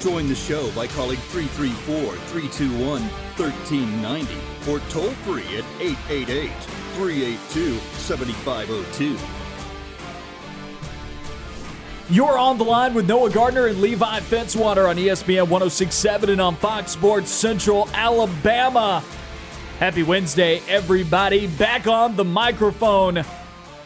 Join the show by calling 334 321 1390 or toll free at 888 382 7502. You're on the line with Noah Gardner and Levi Fitzwater on ESPN 1067 and on Fox Sports Central Alabama. Happy Wednesday, everybody. Back on the microphone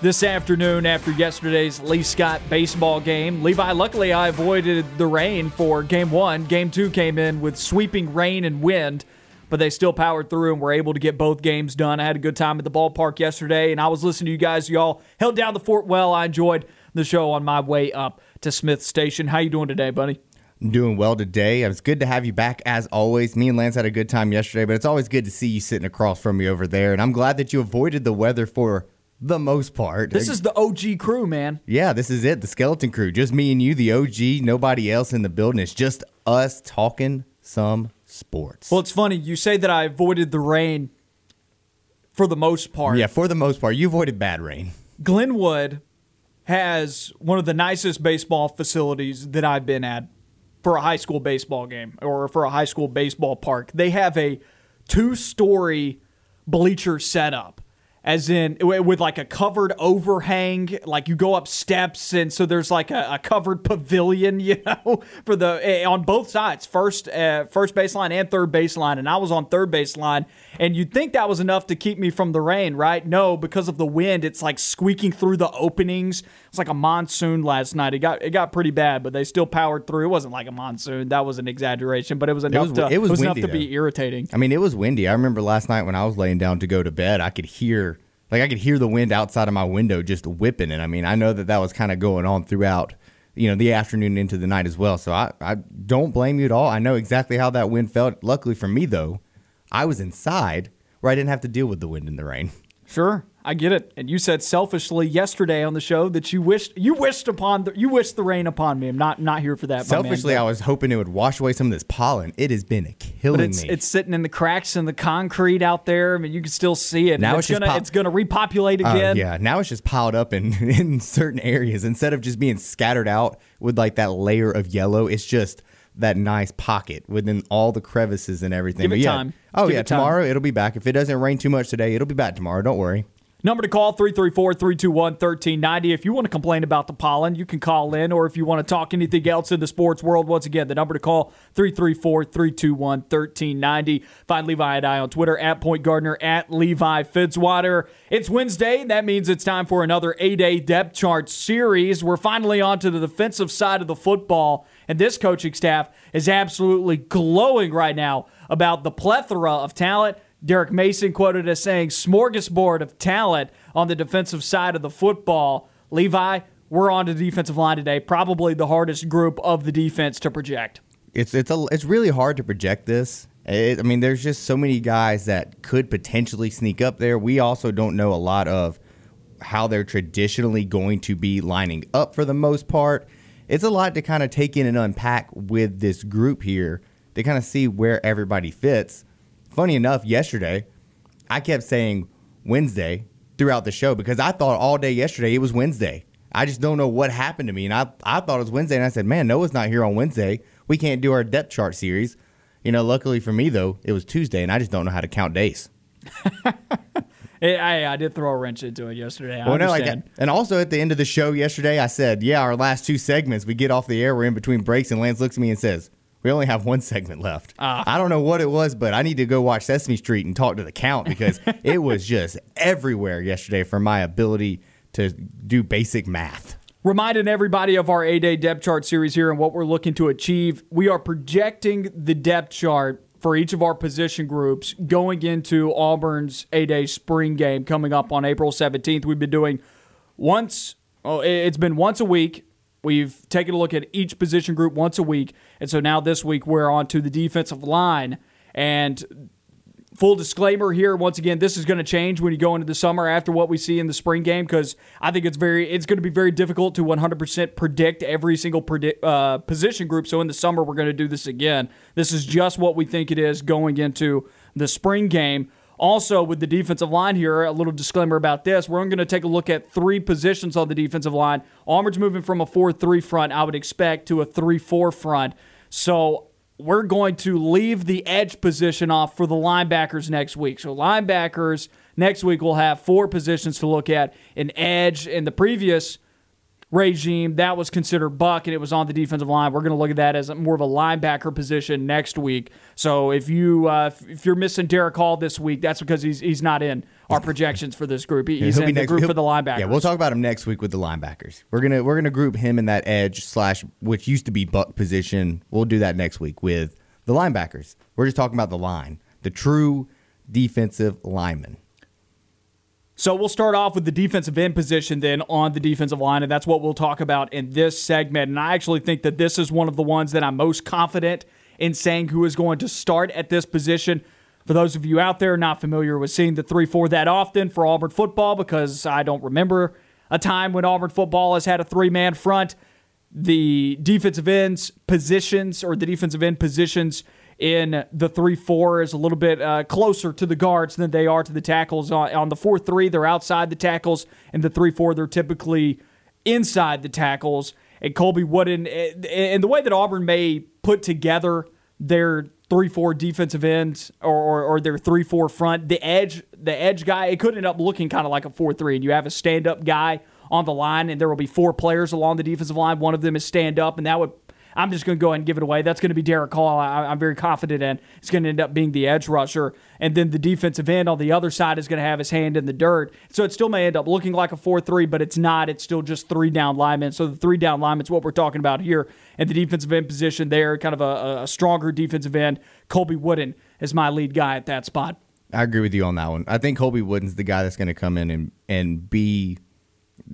this afternoon after yesterday's Lee Scott baseball game. Levi, luckily I avoided the rain for game one. Game two came in with sweeping rain and wind, but they still powered through and were able to get both games done. I had a good time at the ballpark yesterday, and I was listening to you guys. Y'all held down the fort well. I enjoyed the show on my way up to Smith Station. How you doing today, buddy? Doing well today. It's good to have you back as always. Me and Lance had a good time yesterday, but it's always good to see you sitting across from me over there. And I'm glad that you avoided the weather for the most part. This is the OG crew, man. yeah, this is it. The skeleton crew, just me and you, the OG. Nobody else in the building. It's just us talking some sports. Well, it's funny. You say that I avoided the rain for the most part. yeah, for the most part, you avoided bad rain. Glenwood has one of the nicest baseball facilities that I've been at for a high school baseball game or for a high school baseball park. They have a two story bleacher setup. As in, with like a covered overhang, like you go up steps, and so there's like a, a covered pavilion, you know, for the eh, on both sides, first uh, first baseline and third baseline. And I was on third baseline, and you'd think that was enough to keep me from the rain, right? No, because of the wind, it's like squeaking through the openings. It's like a monsoon last night. It got it got pretty bad, but they still powered through. It wasn't like a monsoon. That was an exaggeration, but it was enough was- to it was enough windy, to be irritating. I mean, it was windy. I remember last night when I was laying down to go to bed, I could hear like I could hear the wind outside of my window just whipping. And I mean, I know that that was kind of going on throughout, you know, the afternoon into the night as well. So I, I don't blame you at all. I know exactly how that wind felt. Luckily for me, though, I was inside where I didn't have to deal with the wind and the rain. Sure, I get it. And you said selfishly yesterday on the show that you wished you wished upon the, you wished the rain upon me. I'm not not here for that. my man, Selfishly, I was hoping it would wash away some of this pollen. It has been killing it's me. it's sitting in the cracks in the concrete out there. I mean, you can still see it. Now it's just gonna pop- it's gonna repopulate Uh, again. yeah, now it's just piled up in in certain areas instead of just being scattered out with like that layer of yellow. It's just that nice pocket within all the crevices and everything. Give But it yeah. time. Oh Give yeah, it time. tomorrow it'll be back. If it doesn't rain too much today, it'll be back tomorrow. Don't worry. Number to call 334-321-1390. If you want to complain about the pollen, you can call in or if you want to talk anything else in the sports world, once again, the number to call 334-321-1390. Find Levi and I on Twitter at Point Gardner at Levi Fitzwater. It's Wednesday. That means it's time for another A-Day depth chart series. We're finally on to the defensive side of the football, and this coaching staff is absolutely glowing right now about the plethora of talent Derek Mason quoted as saying, smorgasbord of talent on the defensive side of the football. Levi, we're on to the defensive line today, probably the hardest group of the defense to project. It's it's a it's really hard to project this. It, I mean, there's just so many guys that could potentially sneak up there. We also don't know a lot of how they're traditionally going to be lining up for the most part. It's a lot to kind of take in and unpack with this group here to kind of see where everybody fits. Funny enough, yesterday I kept saying Wednesday throughout the show because I thought all day yesterday it was Wednesday. I just don't know what happened to me. And I, I thought it was Wednesday. And I said, man, Noah's not here on Wednesday. We can't do our depth chart series. You know, luckily for me, though, it was Tuesday and I just don't know how to count days. I, I, I did throw a wrench into it yesterday. I Well, no, and also at the end of the show yesterday, I said, yeah, our last two segments, we get off the air, we're in between breaks, and Lance looks at me and says, we only have one segment left. Ah. I don't know what it was, but I need to go watch Sesame Street and talk to the count because it was just everywhere yesterday for my ability to do basic math. Reminding everybody of our A day depth chart series here and what we're looking to achieve. We are projecting the depth chart for each of our position groups going into Auburn's A day spring game coming up on April 17th. We've been doing once, oh, it's been once a week. We've taken a look at each position group once a week. And so now this week we're on to the defensive line. And full disclaimer here once again this is going to change when you go into the summer after what we see in the spring game because i think it's very it's going to be very difficult to 100% predict every single uh, position group so in the summer we're going to do this again this is just what we think it is going into the spring game also, with the defensive line here, a little disclaimer about this. We're going to take a look at three positions on the defensive line. Auburn's moving from a 4 3 front, I would expect, to a 3 4 front. So we're going to leave the edge position off for the linebackers next week. So, linebackers next week will have four positions to look at. An edge in the previous regime, that was considered buck and it was on the defensive line. We're going to look at that as more of a linebacker position next week. So if you uh, if you're missing Derick Hall this week, that's because he's he's not in our projections for this group. He's in the next, group for the linebackers. Yeah, we'll talk about him next week with the linebackers. We're gonna we're gonna group him in that edge slash which used to be buck position. We'll do that next week with the linebackers. We're just talking about the line, the true defensive lineman. So we'll start off with the defensive end position then on the defensive line, and that's what we'll talk about in this segment. And I actually think that this is one of the ones that I'm most confident in saying who is going to start at this position. For those of you out there not familiar with seeing the 3 4 that often for Auburn football, because I don't remember a time when Auburn football has had a three man front, the defensive ends positions or the defensive end positions in the 3 4 is a little bit uh, closer to the guards than they are to the tackles. On, on the 4 3, they're outside the tackles, and the 3 4, they're typically inside the tackles. And Colby Wooden, and the way that Auburn may put together their 3 4 defensive ends or, or, or their 3 4 front, the edge, the edge guy, it could end up looking kind of like a 4 3, and you have a stand up guy on the line, and there will be four players along the defensive line. One of them is stand up, and that would I'm just going to go ahead and give it away. That's going to be Derick Hall. I, am very confident in. It's going to end up being the edge rusher. And then the defensive end on the other side is going to have his hand in the dirt. So it still may end up looking like a 4 3, but it's not. It's still just three down linemen. So the three down linemen is what we're talking about here. And the defensive end position there, kind of a, a stronger defensive end. Colby Wooden is my lead guy at that spot. I agree with you on that one. I think Colby Wooden's the guy that's going to come in and, and be.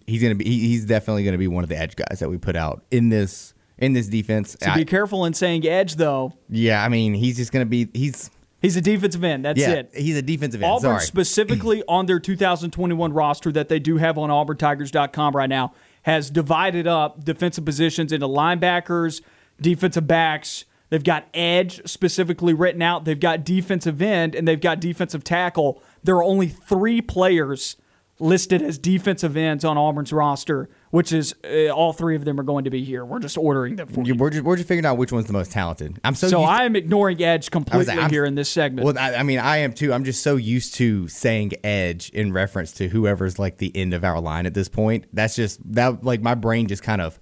He's going to be. He's definitely going to be one of the edge guys that we put out in this in this defense. So be careful in saying edge, though. Yeah, I mean, he's just going to be he's he's a defensive end. That's yeah, it. He's a defensive end. Auburn Sorry. specifically on their 2021 roster that they do have on auburntigers.com right now has divided up defensive positions into linebackers, defensive backs. They've got edge specifically written out. They've got defensive end and they've got defensive tackle. There are only three players listed as defensive ends on Auburn's roster which is uh, all three of them are going to be here. We're just ordering them for you. We're just, we're just figuring out which one's the most talented. I'm so so I am ignoring Edge completely like, here in this segment. Well, I, I, mean, I am too. I'm just so used to saying Edge in reference to whoever's like the end of our line at this point. That's just that like my brain just kind of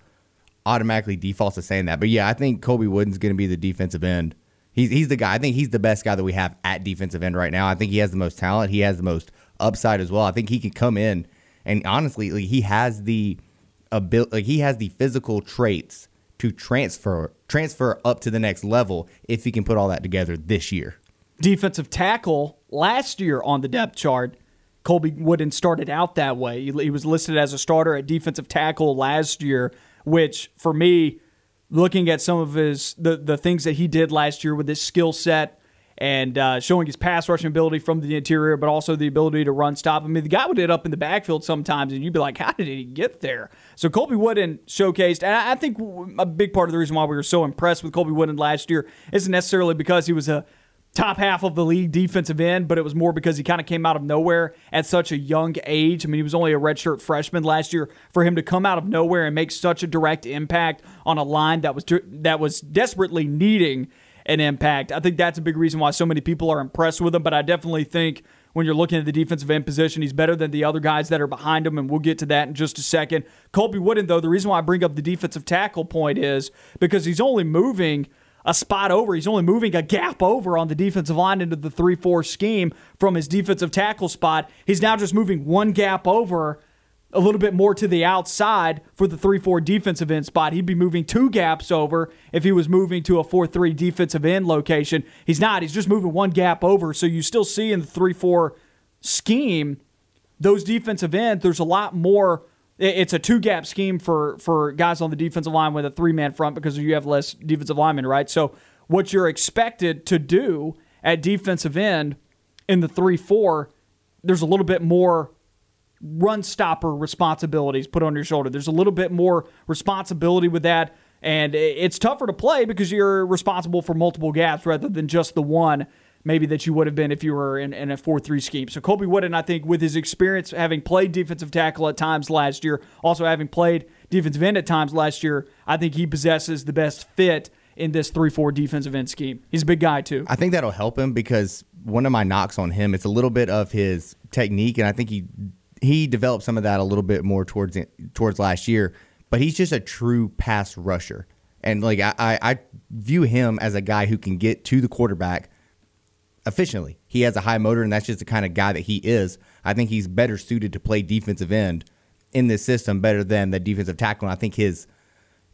automatically defaults to saying that. But yeah, I think Colby Wooden's going to be the defensive end. He's he's the guy. I think he's the best guy that we have at defensive end right now. I think he has the most talent. He has the most upside as well. I think he can come in and honestly, like, he has the ability, like he has the physical traits to transfer transfer up to the next level if he can put all that together this year. Defensive tackle last year on the depth chart, Colby Wooden started out that way. He was listed as a starter at defensive tackle last year, which for me, looking at some of his the the things that he did last year with his skill set and uh, showing his pass rushing ability from the interior, but also the ability to run stop. I mean, the guy would hit up in the backfield sometimes, and you'd be like, how did he get there? So Colby Wooden showcased, and I think a big part of the reason why we were so impressed with Colby Wooden last year isn't necessarily because he was a top half of the league defensive end, but it was more because he kind of came out of nowhere at such a young age. I mean, he was only a redshirt freshman last year. For him to come out of nowhere and make such a direct impact on a line that was that was desperately needing an impact. I think that's a big reason why so many people are impressed with him. But I definitely think when you're looking at the defensive end position, he's better than the other guys that are behind him, and we'll get to that in just a second. Colby Wooden, though, the reason why I bring up the defensive tackle point is because he's only moving a spot over. He's only moving a gap over on the defensive line into the 3 4 scheme from his defensive tackle spot. He's now just moving one gap over a little bit more to the outside for the 3 4 defensive end spot. He'd be moving two gaps over if he was moving to a 4 3 defensive end location. He's not. He's just moving one gap over. So you still see in the 3 4 scheme, those defensive ends, there's a lot more. It's a two gap scheme for, for guys on the defensive line with a three man front because you have less defensive linemen, right? So what you're expected to do at defensive end in the 3 4, there's a little bit more run stopper responsibilities put on your shoulder. There's a little bit more responsibility with that. And it's tougher to play because you're responsible for multiple gaps rather than just the one maybe that you would have been if you were in, in a 4-3 scheme. So Colby Wooden, I think, with his experience having played defensive tackle at times last year, also having played defensive end at times last year, I think he possesses the best fit in this 3-4 defensive end scheme. He's a big guy too. I think that'll help him because one of my knocks on him, it's a little bit of his technique, and I think he he developed some of that a little bit more towards towards last year. But he's just a true pass rusher, and like I, I view him as a guy who can get to the quarterback efficiently. He has a high motor, and that's just the kind of guy that he is. I think he's better suited to play defensive end in this system better than the defensive tackle. And I think his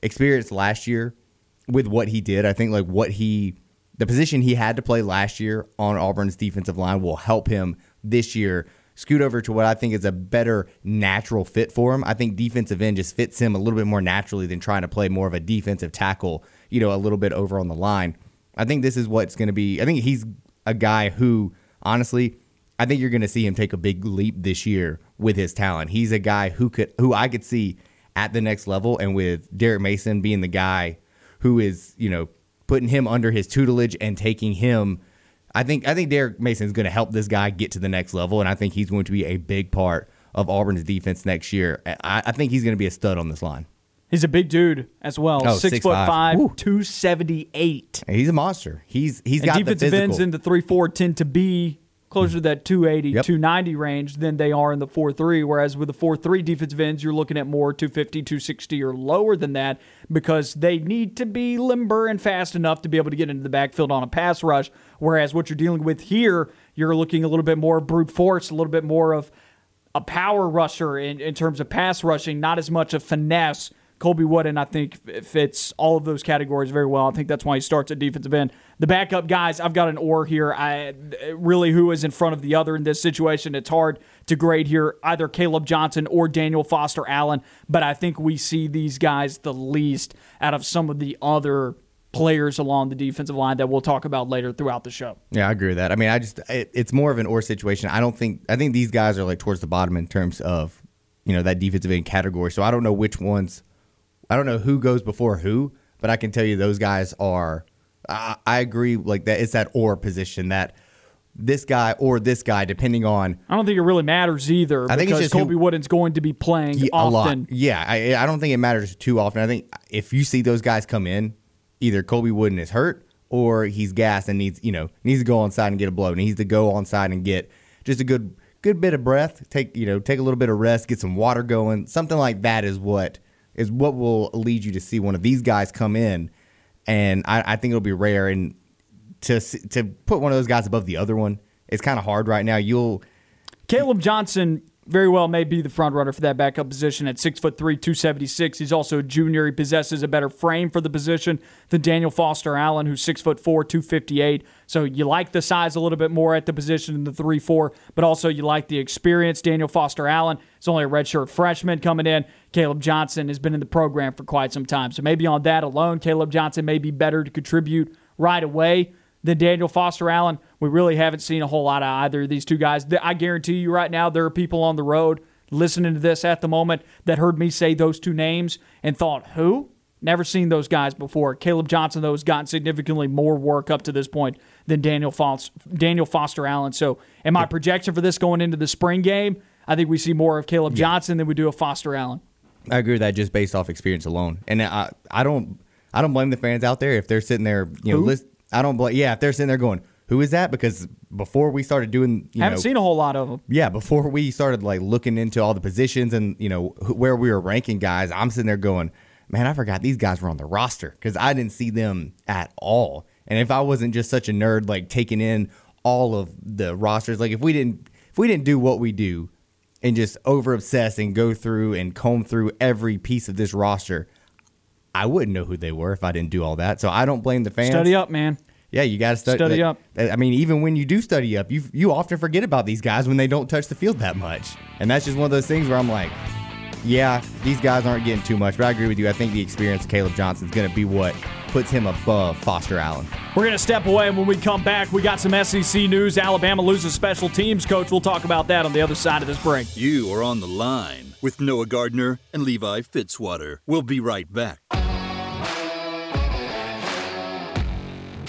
experience last year with what he did, I think like what he, the position he had to play last year on Auburn's defensive line will help him this year scoot over to what I think is a better natural fit for him. I think defensive end just fits him a little bit more naturally than trying to play more of a defensive tackle, you know, a little bit over on the line. I think this is what's going to be. I think he's a guy who, honestly, I think you're going to see him take a big leap this year with his talent. He's a guy who could, who I could see at the next level, and with Derek Mason being the guy who is, you know, putting him under his tutelage and taking him. I think I think Derek Mason is going to help this guy get to the next level, and I think he's going to be a big part of Auburn's defense next year. I, I think he's going to be a stud on this line. He's a big dude as well. Oh, six, six foot five. five, two seventy eight. He's a monster. He's he's And got the defensive physical. ends in the 3 4 tend to be closer to that 280, Yep. 290 range than they are in the 4 3. Whereas with the 4 3 defensive ends, you're looking at more 250, 260 or lower than that because they need to be limber and fast enough to be able to get into the backfield on a pass rush. Whereas what you're dealing with here, you're looking a little bit more brute force, a little bit more of a power rusher in, in terms of pass rushing, not as much of finesse. Colby Wooden, I think, fits all of those categories very well. I think that's why he starts at defensive end. The backup guys, I've got an or here. I really who is in front of the other in this situation. It's hard to grade here, either Caleb Johnson or Daniel Foster Allen. But I think we see these guys the least out of some of the other players along the defensive line that we'll talk about later throughout the show. Yeah, I agree with that. I mean, I just it, it's more of an or situation. I don't think I think these guys are like towards the bottom in terms of you know that defensive end category. So I don't know which ones. I don't know who goes before who, but I can tell you those guys are. I, I agree, like that. It's that or position that this guy or this guy, depending on I don't think it really matters either I think it's just who- Colby Wooden's going to be playing Yeah, a lot. often. Yeah, I, I don't think it matters too often. I think if you see those guys come in, either Colby Wooden is hurt or he's gassed and needs you know needs to go on side and get a blow. He needs to go on side and get just a good good bit of breath. Take you know take a little bit of rest, get some water going. Something like that is what is what will lead you to see one of these guys come in, and I, I think it'll be rare. And to to put one of those guys above the other one, it's kind of hard right now. You'll Caleb Johnson very well may be the front runner for that backup position at six foot three, two seventy six. He's also a junior. He possesses a better frame for the position than Daniel Foster Allen, who's six foot four, two fifty eight. So you like the size a little bit more at the position in the three four, but also you like the experience. Daniel Foster Allen is only a redshirt freshman coming in. Caleb Johnson has been in the program for quite some time. So maybe on that alone, Caleb Johnson may be better to contribute right away than Daniel Foster Allen. We really haven't seen a whole lot of either of these two guys. I guarantee you right now, there are people on the road listening to this at the moment that heard me say those two names and thought, who? Never seen those guys before. Caleb Johnson, though, has gotten significantly more work up to this point than Daniel, Fos- Daniel Foster Allen. So, in my projection for this going into the spring game, I think we see more of Caleb Johnson than we do of Foster Allen. I agree with that just based off experience alone. And I I don't I don't blame the fans out there if they're sitting there, you know, list, I don't blame yeah, if they're sitting there going, "Who is that?" because before we started doing, you Haven't know, seen a whole lot of them. yeah, before we started like looking into all the positions and, you know, wh- where we were ranking guys, I'm sitting there going, "Man, I forgot these guys were on the roster cuz I didn't see them at all." And if I wasn't just such a nerd like taking in all of the rosters, like if we didn't if we didn't do what we do and just over obsess and go through and comb through every piece of this roster, I wouldn't know who they were if I didn't do all that. So I don't blame the fans. Study up, man. Yeah, you got to study, Study up. I mean, even when you do study up, you you often forget about these guys when they don't touch the field that much, and that's just one of those things where I'm like, yeah, these guys aren't getting too much. But I agree with you. I think the experience of Caleb Johnson is going to be what puts him above Foster Allen. We're going to step away, and when we come back, we got some SEC news. Alabama loses special teams coach. We'll talk about that on the other side of this break. You are on the line with Noah Gardner and Levi Fitzwater. We'll be right back.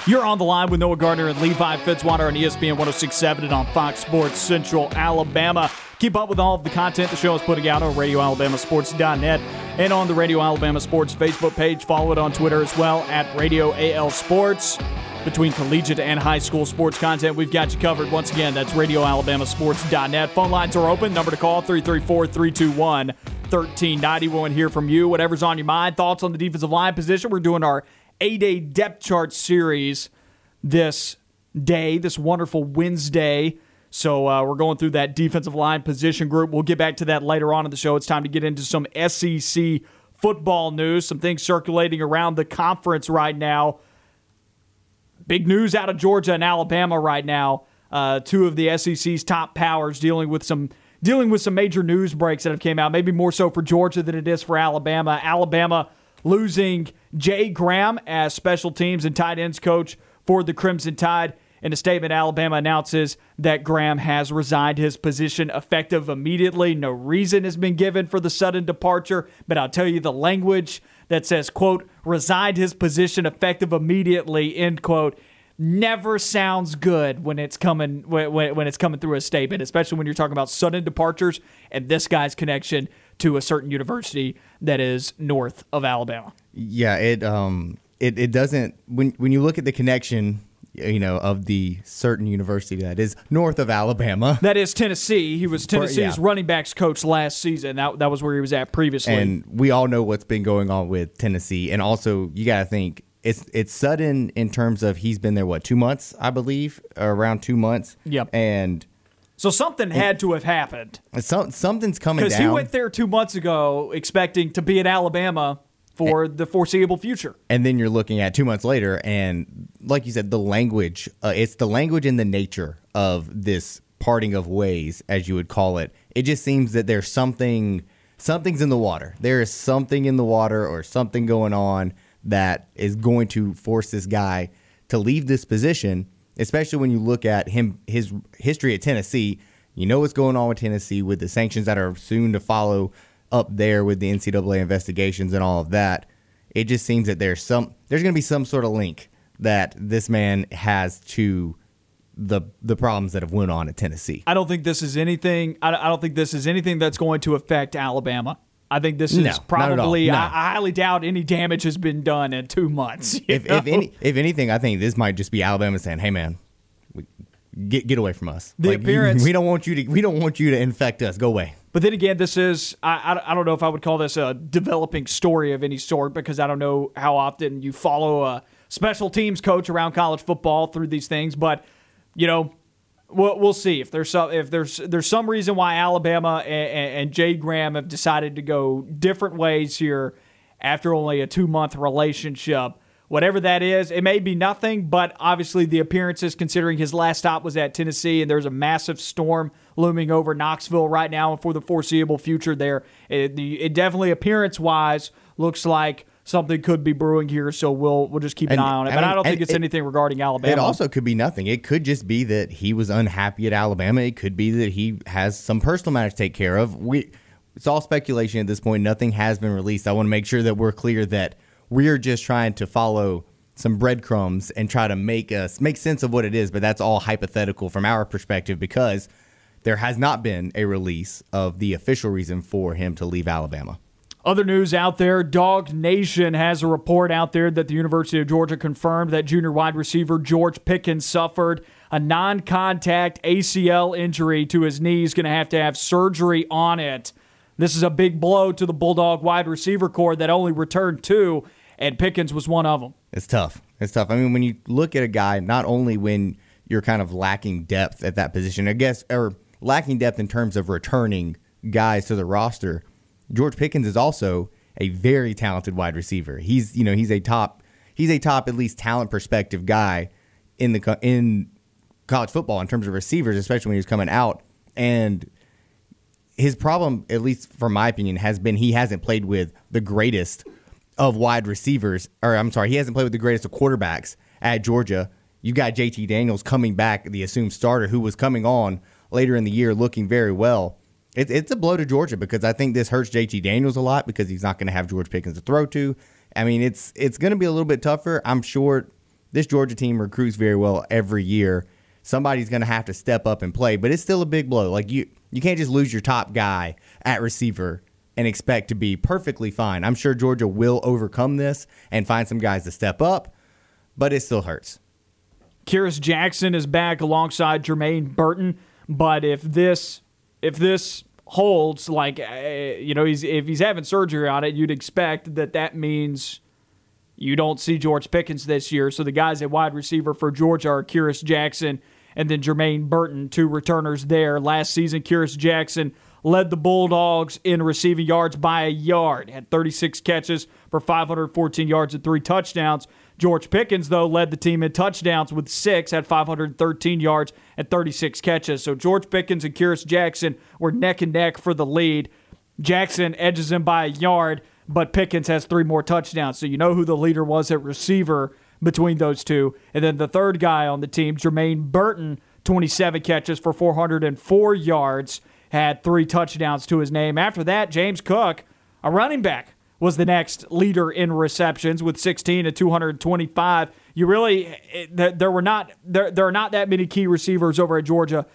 You're on the line with Noah Gardner and Levi Fitzwater on ESPN 1067 and on Fox Sports Central Alabama. Keep up with all of the content the show is putting out on RadioAlabamaSports.net and on the Radio Alabama Sports Facebook page. Follow it on Twitter as well at Radio AL Sports. Between collegiate and high school sports content, we've got you covered. Once again, that's RadioAlabamaSports.net. Phone lines are open. Number to call 334 321 1390. We want to hear from you. Whatever's on your mind. Thoughts on the defensive line position. We're doing our a day depth chart series this day, this wonderful Wednesday. So uh, we're going through that defensive line position group. We'll get back to that later on in the show. It's time to get into some SEC football news, some things circulating around the conference right now. Big news out of Georgia and Alabama right now. Uh, two of the SEC's top powers dealing with some dealing with some major news breaks that have came out. Maybe more so for Georgia than it is for Alabama. Alabama losing Jay Graham as special teams and tight ends coach for the Crimson Tide. In a statement, Alabama announces that Graham has resigned his position effective immediately. No reason has been given for the sudden departure, but I'll tell you the language that says, quote, resigned his position effective immediately, end quote, never sounds good when it's coming when, when it's coming through a statement, especially when you're talking about sudden departures and this guy's connection to a certain university that is north of Alabama. Yeah, it um it, it doesn't when when you look at the connection you know of the certain university that is north of Alabama. That is Tennessee. He was Tennessee's yeah. running backs coach last season. That that was where he was at previously. And we all know what's been going on with Tennessee. And also you got to think it's it's sudden in terms of he's been there what two months I believe around two months. Yep. And so something had to have happened. Some, something's coming because he went there two months ago expecting to be in Alabama for and, the foreseeable future. And then you're looking at two months later, and like you said, the language, uh, it's the language and the nature of this parting of ways, as you would call it. It just seems that there's something, something's in the water. There is something in the water or something going on that is going to force this guy to leave this position, especially when you look at him, his history at Tennessee. You know what's going on with Tennessee with the sanctions that are soon to follow up there with the NCAA investigations and all of that. It just seems that there's some there's going to be some sort of link that this man has to the the problems that have went on at Tennessee. I don't think this is anything. I don't think this is anything that's going to affect Alabama. I think this is no, probably. No. I, I, highly doubt any damage has been done in two months. If, if, any, if anything, I think this might just be Alabama saying, "Hey, man, we, get get away from us. The like, appearance. We don't want you to. We don't want you to infect us. Go away." But then again, this is, I, I, don't know if I would call this a developing story of any sort because I don't know how often you follow a special teams coach around college football through these things. But, you know, we'll, we'll see if there's some, if there's there's some reason why Alabama and, and Jay Graham have decided to go different ways here after only a two month relationship whatever that is. It may be nothing, but obviously the appearances, considering his last stop was at Tennessee, and there's a massive storm looming over Knoxville right now and for the foreseeable future there. It, it definitely appearance wise looks like something could be brewing here, so we'll we'll just keep an and, eye on it. But I, mean, I don't think it's it, anything regarding Alabama. It also could be nothing. It could just be that he was unhappy at Alabama. It could be that he has some personal matters to take care of. We it's all speculation at this point. Nothing has been released. I want to make sure that we're clear that we're just trying to follow some breadcrumbs and try to make us make sense of what it is, but that's all hypothetical from our perspective because there has not been a release of the official reason for him to leave Alabama. Other news out there DawgNation has a report out there that the University of Georgia confirmed that junior wide receiver George Pickens suffered a non contact ACL injury to his knee. He's going to have to have surgery on it. This is a big blow to the Bulldog wide receiver corps that only returned two, and Pickens was one of them. It's tough. It's tough. I mean, when you look at a guy, not only when you're kind of lacking depth at that position, I guess, or lacking depth in terms of returning guys to the roster, George Pickens is also a very talented wide receiver. He's, you know, he's a top, he's a top at least talent perspective guy in the in college football in terms of receivers, especially when he's coming out. And his problem, at least from my opinion, has been he hasn't played with the greatest of wide receivers, or I'm sorry, he hasn't played with the greatest of quarterbacks at Georgia. You got JT Daniels coming back, the assumed starter, who was coming on later in the year looking very well. It, it's a blow to Georgia because I think this hurts JT Daniels a lot because he's not going to have George Pickens to throw to. I mean, it's it's going to be a little bit tougher. I'm sure this Georgia team recruits very well every year. Somebody's going to have to step up and play, but it's still a big blow. Like you, you can't just lose your top guy at receiver and expect to be perfectly fine. I'm sure Georgia will overcome this and find some guys to step up, but it still hurts. Kearis Jackson is back alongside Jermaine Burton, but if this if this holds, like uh, you know, he's if he's having surgery on it, you'd expect that that means you don't see George Pickens this year. So the guys at wide receiver for Georgia are Kearis Jackson and then Jermaine Burton, two returners there. Last season, Kearis Jackson led the Bulldogs in receiving yards by a yard, had 36 catches for 514 yards and three touchdowns. George Pickens, though, led the team in touchdowns with six, had 513 yards and 36 catches. So George Pickens and Kearis Jackson were neck and neck for the lead. Jackson edges him by a yard, but Pickens has three more touchdowns. So you know who the leader was at receiver between those two. And then the third guy on the team, Jermaine Burton, 27 catches for 404 yards had three touchdowns to his name. After that, James Cook, a running back, was the next leader in receptions with 16 to 225. You really eh, there were not there there are not that many key receivers over at Georgia.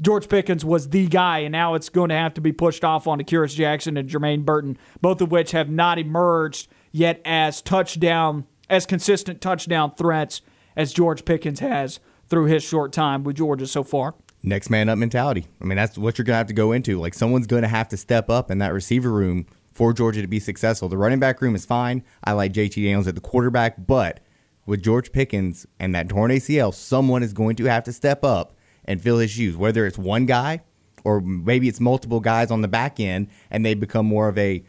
George Pickens was the guy, and now it's going to have to be pushed off onto Kearis Jackson and Jermaine Burton, both of which have not emerged yet as touchdown as consistent touchdown threats as George Pickens has through his short time with Georgia so far next man up mentality. I mean, that's what you're going to have to go into. Like, someone's going to have to step up in that receiver room for Georgia to be successful. The running back room is fine. I like JT Daniels at the quarterback, but with George Pickens and that torn ACL, someone is going to have to step up and fill his shoes, whether it's one guy or maybe it's multiple guys on the back end and they become more of a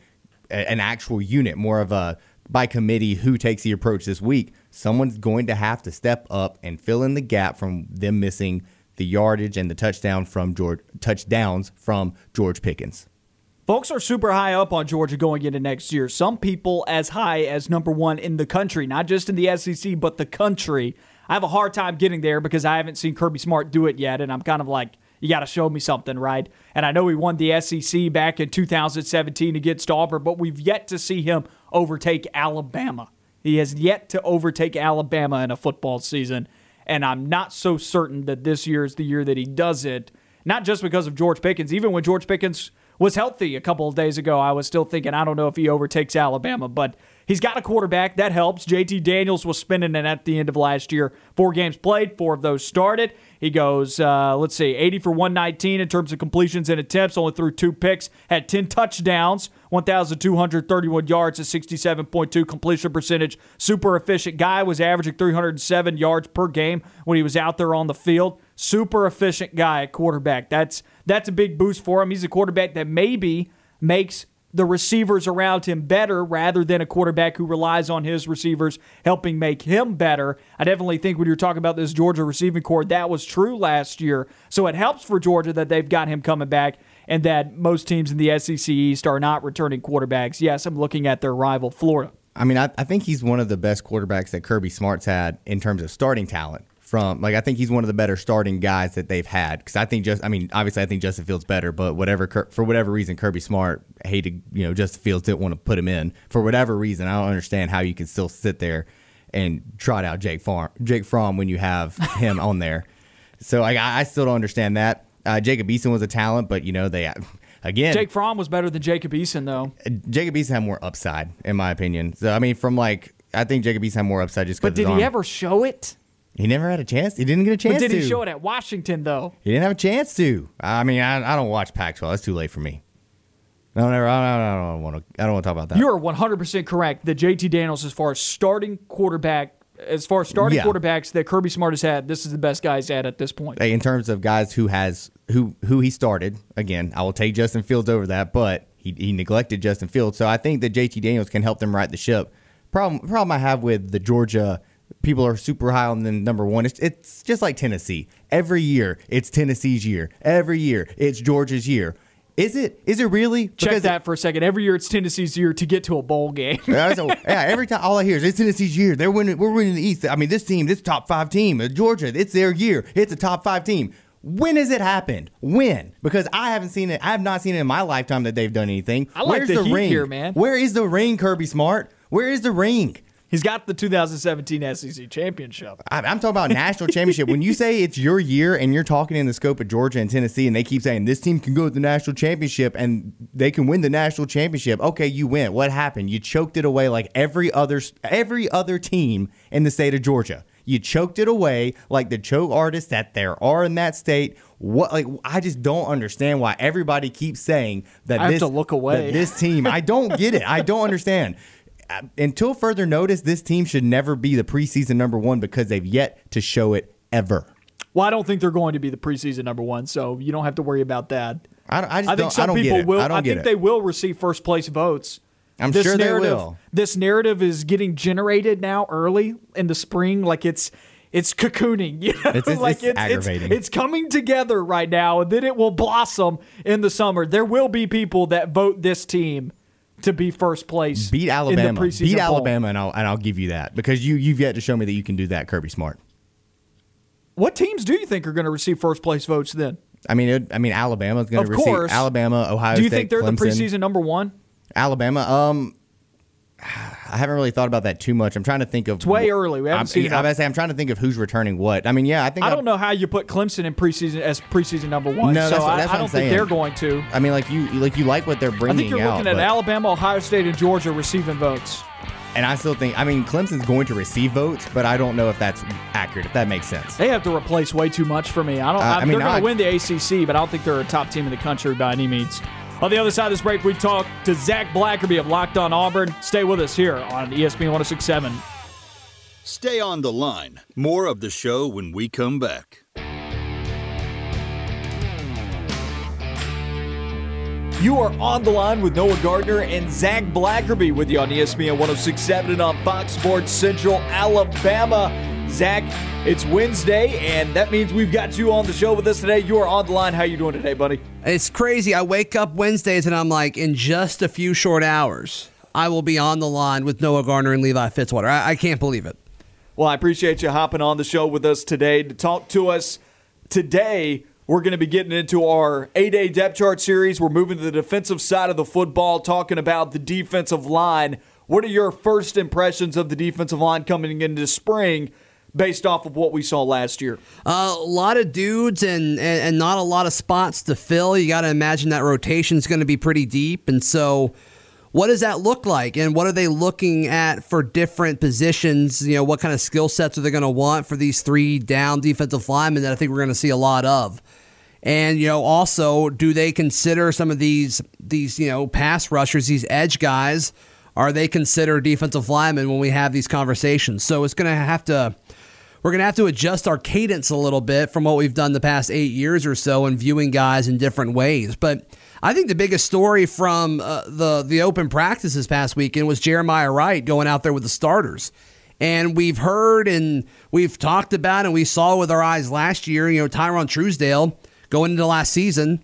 an actual unit, more of a by committee who takes the approach this week. Someone's going to have to step up and fill in the gap from them missing the yardage and the touchdown from George touchdowns from George Pickens. Folks are super high up on Georgia going into next year. Some people as high as number one in the country, not just in the SEC, but the country. I have a hard time getting there because I haven't seen Kirby Smart do it yet, and I'm kind of like, you got to show me something, right? And I know he won the SEC back in 2017 against Auburn, but we've yet to see him overtake Alabama. He has yet to overtake Alabama in a football season and I'm not so certain that this year is the year that he does it. Not just because of George Pickens. Even when George Pickens was healthy a couple of days ago, I was still thinking, I don't know if he overtakes Alabama, but he's got a quarterback. That helps. JT Daniels was spinning it at the end of last year. Four games played, four of those started. He goes, uh, let's see, 80 for 119 in terms of completions and attempts, only threw two picks, had 10 touchdowns, 1,231 yards, a 67.2 completion percentage. Super efficient guy, was averaging 307 yards per game when he was out there on the field. Super efficient guy at quarterback. That's that's a big boost for him. He's a quarterback that maybe makes the receivers around him better rather than a quarterback who relies on his receivers helping make him better. I definitely think when you're talking about this Georgia receiving core, that was true last year. So it helps for Georgia that they've got him coming back and that most teams in the SEC East are not returning quarterbacks. Yes, I'm looking at their rival, Florida. I mean, I, I think he's one of the best quarterbacks that Kirby Smart's had in terms of starting talent from like I think he's one of the better starting guys that they've had. Because I think just I mean obviously I think Justin Fields better but whatever for whatever reason Kirby Smart hated you know Justin Fields didn't want to put him in. For whatever reason I don't understand how you can still sit there and trot out Jake Farm Jake Fromm when you have him on there. So I I still don't understand that. Uh, Jacob Eason was a talent but you know they again Jake Fromm was better than Jacob Eason though. Jacob Eason had more upside in my opinion. So I mean from like I think Jacob Eason had more upside just but did he ever show it? He never had a chance. He didn't get a chance. To. But did to. he show it at Washington though? He didn't have a chance to. I mean, I, I don't watch Pac-12. That's too late for me. No, never. I don't, I don't want to. I don't want to talk about that. You are 100 percent correct that JT Daniels, as far as starting quarterback, as far as starting yeah. quarterbacks that Kirby Smart has had, this is the best guys at at this point. Hey, in terms of guys who has who who he started, again, I will take Justin Fields over that, but he, he neglected Justin Fields. So I think that JT Daniels can help them right the ship. Problem problem I have with the Georgia people are super high on the number one. It's, it's just like Tennessee. Every year, it's Tennessee's year. Every year, it's Georgia's year. Is it? Is it really? Check that for a second. Every year it's Tennessee's year to get to a bowl game. yeah, so, yeah, every time all I hear is it's Tennessee's year. They're winning. We're winning the East. I mean, this team, this top five team, uh, Georgia, it's their year. It's a top five team. When has it happened? When? Because I haven't seen it. I have not seen it in my lifetime that they've done anything. I like Where's the the ring here, man. Where is the ring, Kirby Smart? Where is the ring? He's got the 2017 SEC championship. I- I'm talking about national championship. When you say it's your year and you're talking in the scope of Georgia and Tennessee, and they keep saying this team can go to the national championship and they can win the national championship. Okay, you win. What happened? You choked it away like every other every other team in the state of Georgia. You choked it away like the choke artists that there are in that state. What like I just don't understand why everybody keeps saying that I have this to look away. that this team. I don't get it. I don't understand. Until further notice, this team should never be the preseason number one because they've yet to show it ever. Well, I don't think they're going to be the preseason number one, so you don't have to worry about that. I, I just I think don't, some I people will. I think it. they will receive first place votes. I'm sure they will. This narrative is getting generated now early in the spring, like it's it's cocooning. You know? It's- it's- like it's aggravating. It's, coming together right now, and then it will blossom in the summer. There will be people that vote this team to be first place. Beat in the Alabama. preseason Beat poll. Alabama, and I'll and I'll give you that because you you've yet to show me that you can do that, Kirby Smart. What teams do you think are going to receive first place votes then? I mean, it, I mean, Alabama's going to receive course. Alabama, Ohio do you State, think they're Clemson, the preseason number one? Alabama. Um, I haven't really thought about that too much. I'm trying to think of. It's way early. We haven't I'm, seen I'm, enough. about to say, I'm trying to think of who's returning what. I mean, yeah, I think I don't know how you put Clemson in preseason as preseason number one. No, so that's I, that's I don't I'm think saying. they're going to. I mean, like you, like you like what they're bringing. I think you're out, looking at Alabama, Ohio State, and Georgia receiving votes. and I still think. I mean, Clemson's going to receive votes, but I don't know if that's accurate. If that makes sense. They have to replace way too much for me. I don't. Uh, I I mean, they're going to win the ACC, but I don't think they're a top team in the country by any means. On the other side of this break, we talk to Zac Blackerby of Locked On Auburn. Stay with us here on ESPN 1067. Stay on the line. More of the show when we come back. You are on the line with Noah Gardner and Zac Blackerby with you on ESPN 1067 and on Fox Sports Central Alabama. Zac, it's Wednesday, and that means we've got you on the show with us today. You are on the line. How are you doing today, buddy? It's crazy. I wake up Wednesdays and I'm like, in just a few short hours, I will be on the line with Noah Gardner and Levi Fitzwater. I, I can't believe it. Well, I appreciate you hopping on the show with us today to talk to us. Today, we're going to be getting into our A-Day depth chart series. We're moving to the defensive side of the football, talking about the defensive line. What are your first impressions of the defensive line coming into spring based off of what we saw last year? Uh, a lot of dudes and, and, and not a lot of spots to fill. You got to imagine that rotation is going to be pretty deep. And so, what does that look like? And what are they looking at for different positions? You know, what kind of skill sets are they going to want for these three down defensive linemen that I think we're going to see a lot of? And you know, also, do they consider some of these these you know pass rushers, these edge guys? Are they considered defensive linemen when we have these conversations? So it's going to have to we're going to have to adjust our cadence a little bit from what we've done the past eight years or so and viewing guys in different ways. But I think the biggest story from uh, the the open practice this past weekend was Jeremiah Wright going out there with the starters. And we've heard and we've talked about and we saw with our eyes last year, you know, Tyrone Truesdale going into last season.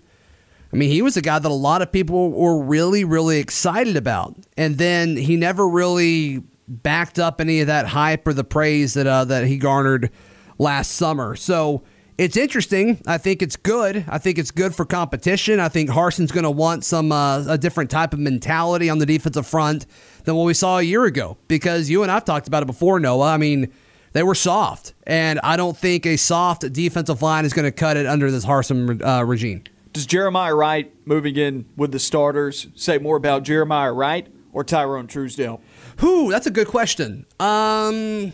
I mean, he was a guy that a lot of people were really, really excited about. And then he never really backed up any of that hype or the praise that uh, that he garnered last summer. So it's interesting. I think it's good. I think it's good for competition. I think Harsin's going to want some uh, a different type of mentality on the defensive front than what we saw a year ago. Because you and I've talked about it before, Noah. I mean, they were soft, and I don't think a soft defensive line is going to cut it under this Harsin uh, regime. Does Jeremiah Wright moving in with the starters say more about Jeremiah Wright or Tyrone Truesdale? Who? That's a good question. Um,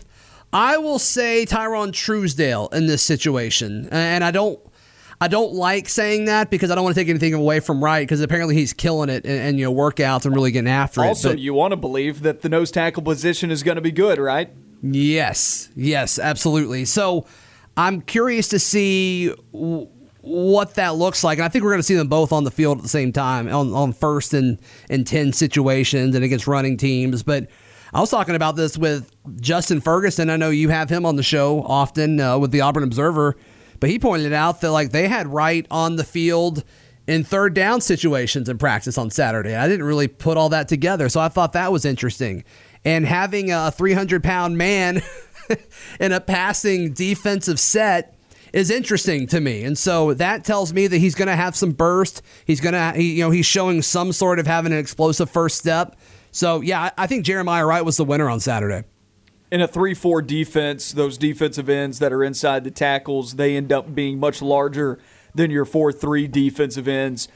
I will say Tyrone Truesdale in this situation, and I don't. I don't like saying that because I don't want to take anything away from Wright because apparently he's killing it and, and you know workouts and really getting after Also, it. But you want to believe that the nose tackle position is going to be good, right? yes, yes, absolutely. So I'm curious to see w- what that looks like, and I think we're going to see them both on the field at the same time on, on first and and ten situations and against running teams, but. I was talking about this with Justin Ferguson. I know you have him on the show often uh, with the Auburn Observer, but he pointed out that like they had Wright on the field in third down situations in practice on Saturday. I didn't really put all that together, so I thought that was interesting. And having a 300 pound man in a passing defensive set is interesting to me. And so that tells me that he's going to have some burst. He's going to, he, you know, he's showing some sort of having an explosive first step. So yeah, I think Jeremiah Wright was the winner on Saturday. In a 3 4 defense, those defensive ends that are inside the tackles, they end up being much larger than your 4 3 defensive ends.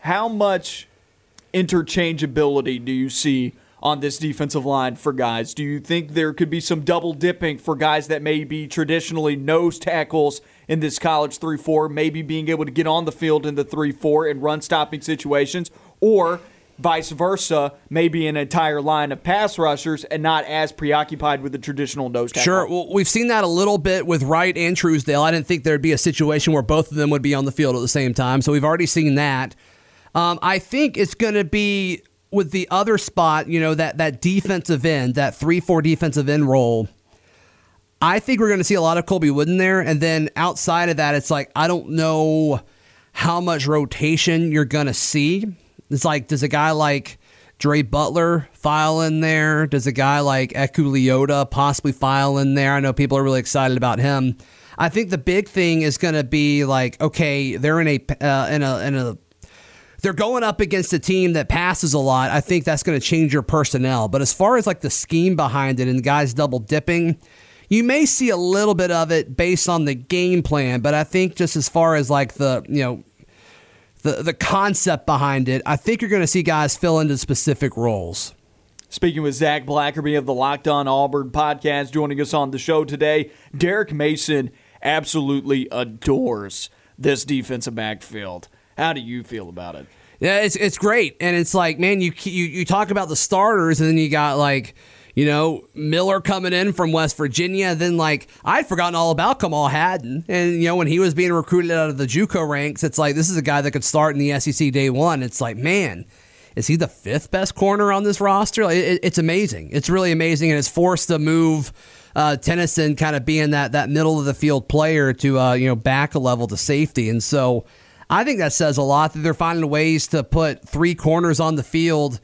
How much interchangeability do you see on this defensive line for guys? Do you think there could be some double dipping for guys that may be traditionally nose tackles in this college 3 4, maybe being able to get on the field in the 3 4 and run stopping situations? Or vice versa, maybe an entire line of pass rushers and not as preoccupied with the traditional nose tackle. Sure. Well, we've seen that a little bit with Wright and Truesdale. I didn't think there'd be a situation where both of them would be on the field at the same time. So we've already seen that. Um, I think it's going to be with the other spot, you know, that, that defensive end, that 3 4 defensive end role. I think we're going to see a lot of Colby Wooden there. And then outside of that, it's like, I don't know how much rotation you're going to see. It's like, does a guy like Dre Butler file in there? Does a guy like Eku Leota possibly file in there? I know people are really excited about him. I think the big thing is going to be like, okay, they're in a uh, in a in a they're going up against a team that passes a lot. I think that's going to change your personnel. But as far as like the scheme behind it and guys double dipping, you may see a little bit of it based on the game plan. But I think just as far as like the you know the the concept behind it, I think you're going to see guys fill into specific roles. Speaking with Zac Blackerby of the Locked On Auburn podcast, joining us on the show today, Derek Mason absolutely adores this defensive backfield. How do you feel about it? Yeah, it's it's great, and it's like, man, you you you talk about the starters, and then you got like you know, Miller coming in from West Virginia. Then, like, I'd forgotten all about Kamal Hadden. And, you know, when he was being recruited out of the Juco ranks, it's like, this is a guy that could start in the SEC day one. It's like, man, is he the fifth best corner on this roster? It, it's amazing. It's really amazing. And it's forced to move uh, Tennison kind of being that, that middle of the field player to, uh, you know, back a level to safety. And so I think that says a lot that they're finding ways to put three corners on the field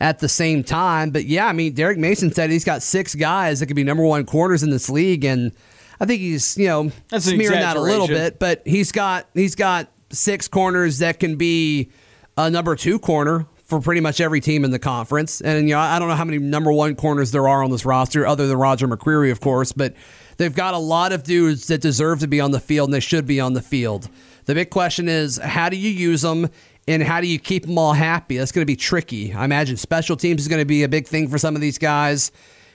at the same time. But yeah, I mean, Derek Mason said he's got six guys that could be number one corners in this league, and I think he's you know That's smearing that a little bit, but he's got he's got six corners that can be a number two corner for pretty much every team in the conference. And you know, I don't know how many number one corners there are on this roster, other than Roger McCreary, of course, but they've got a lot of dudes that deserve to be on the field and they should be on the field. The big question is, how do you use them? and how do you keep them all happy? That's going to be tricky. I imagine special teams is going to be a big thing for some of these guys.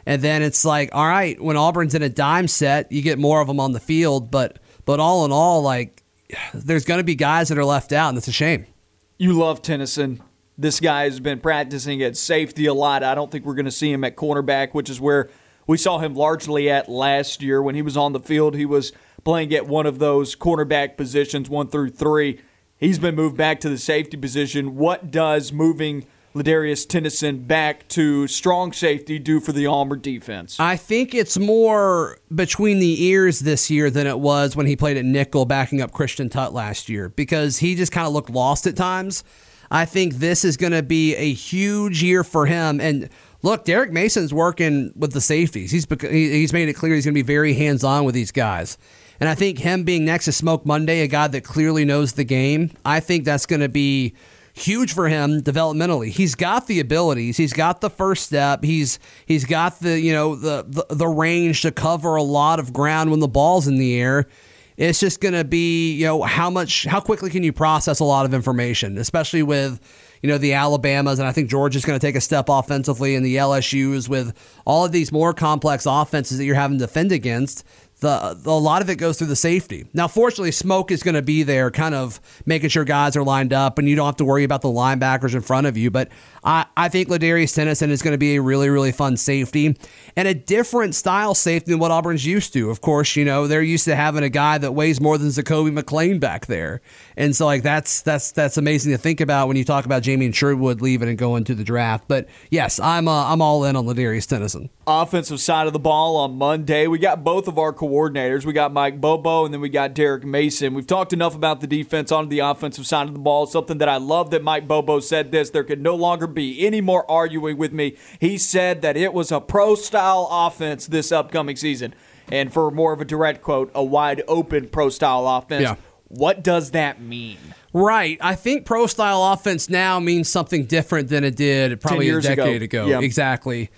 And then it's like, all right, when Auburn's in a dime set, you get more of them on the field. But but all in all, like, there's going to be guys that are left out, and it's a shame. You love Tennison. This guy has been practicing at safety a lot. I don't think we're going to see him at cornerback, which is where we saw him largely at last year. When he was on the field, he was playing at one of those cornerback positions, one through three. He's been moved back to the safety position. What does moving Ladarius Tennison back to strong safety do for the Auburn defense? I think it's more between the ears this year than it was when he played at nickel backing up Christian Tutt last year because he just kind of looked lost at times. I think this is going to be a huge year for him. And look, Derek Mason's working with the safeties. He's he's made it clear he's going to be very hands on with these guys. And I think him being next to Smoke Monday, a guy that clearly knows the game, I think that's going to be huge for him developmentally. He's got the abilities. He's got the first step. He's he's got the you know the the, the range to cover a lot of ground when the ball's in the air. It's just going to be you know how much how quickly can you process a lot of information, especially with you know the Alabamas and I think Georgia's going to take a step offensively and the LSU's with all of these more complex offenses that you're having to defend against the, the, a lot of it goes through the safety. Now, fortunately, Smoke is going to be there, kind of making sure guys are lined up, and you don't have to worry about the linebackers in front of you. But I, I think Ladarius Tennison is going to be a really, really fun safety and a different style safety than what Auburn's used to. Of course, you know they're used to having a guy that weighs more than Zakoby McClain back there, and so like that's that's that's amazing to think about when you talk about Jamien Sherwood leaving and going to the draft. But yes, I'm uh, I'm all in on Ladarius Tennison. Offensive side of the ball on Monday, we got both of our coordinators. We got Mike Bobo and then we got Derek Mason. We've talked enough about the defense on the offensive side of the ball. Something that I love that Mike Bobo said this. There could no longer be any more arguing with me. He said that it was a pro style offense this upcoming season. And for more of a direct quote, a wide open pro style offense. Yeah. What does that mean? Right. I think pro style offense now means something different than it did probably a years ago. decade ago. Yeah. Exactly.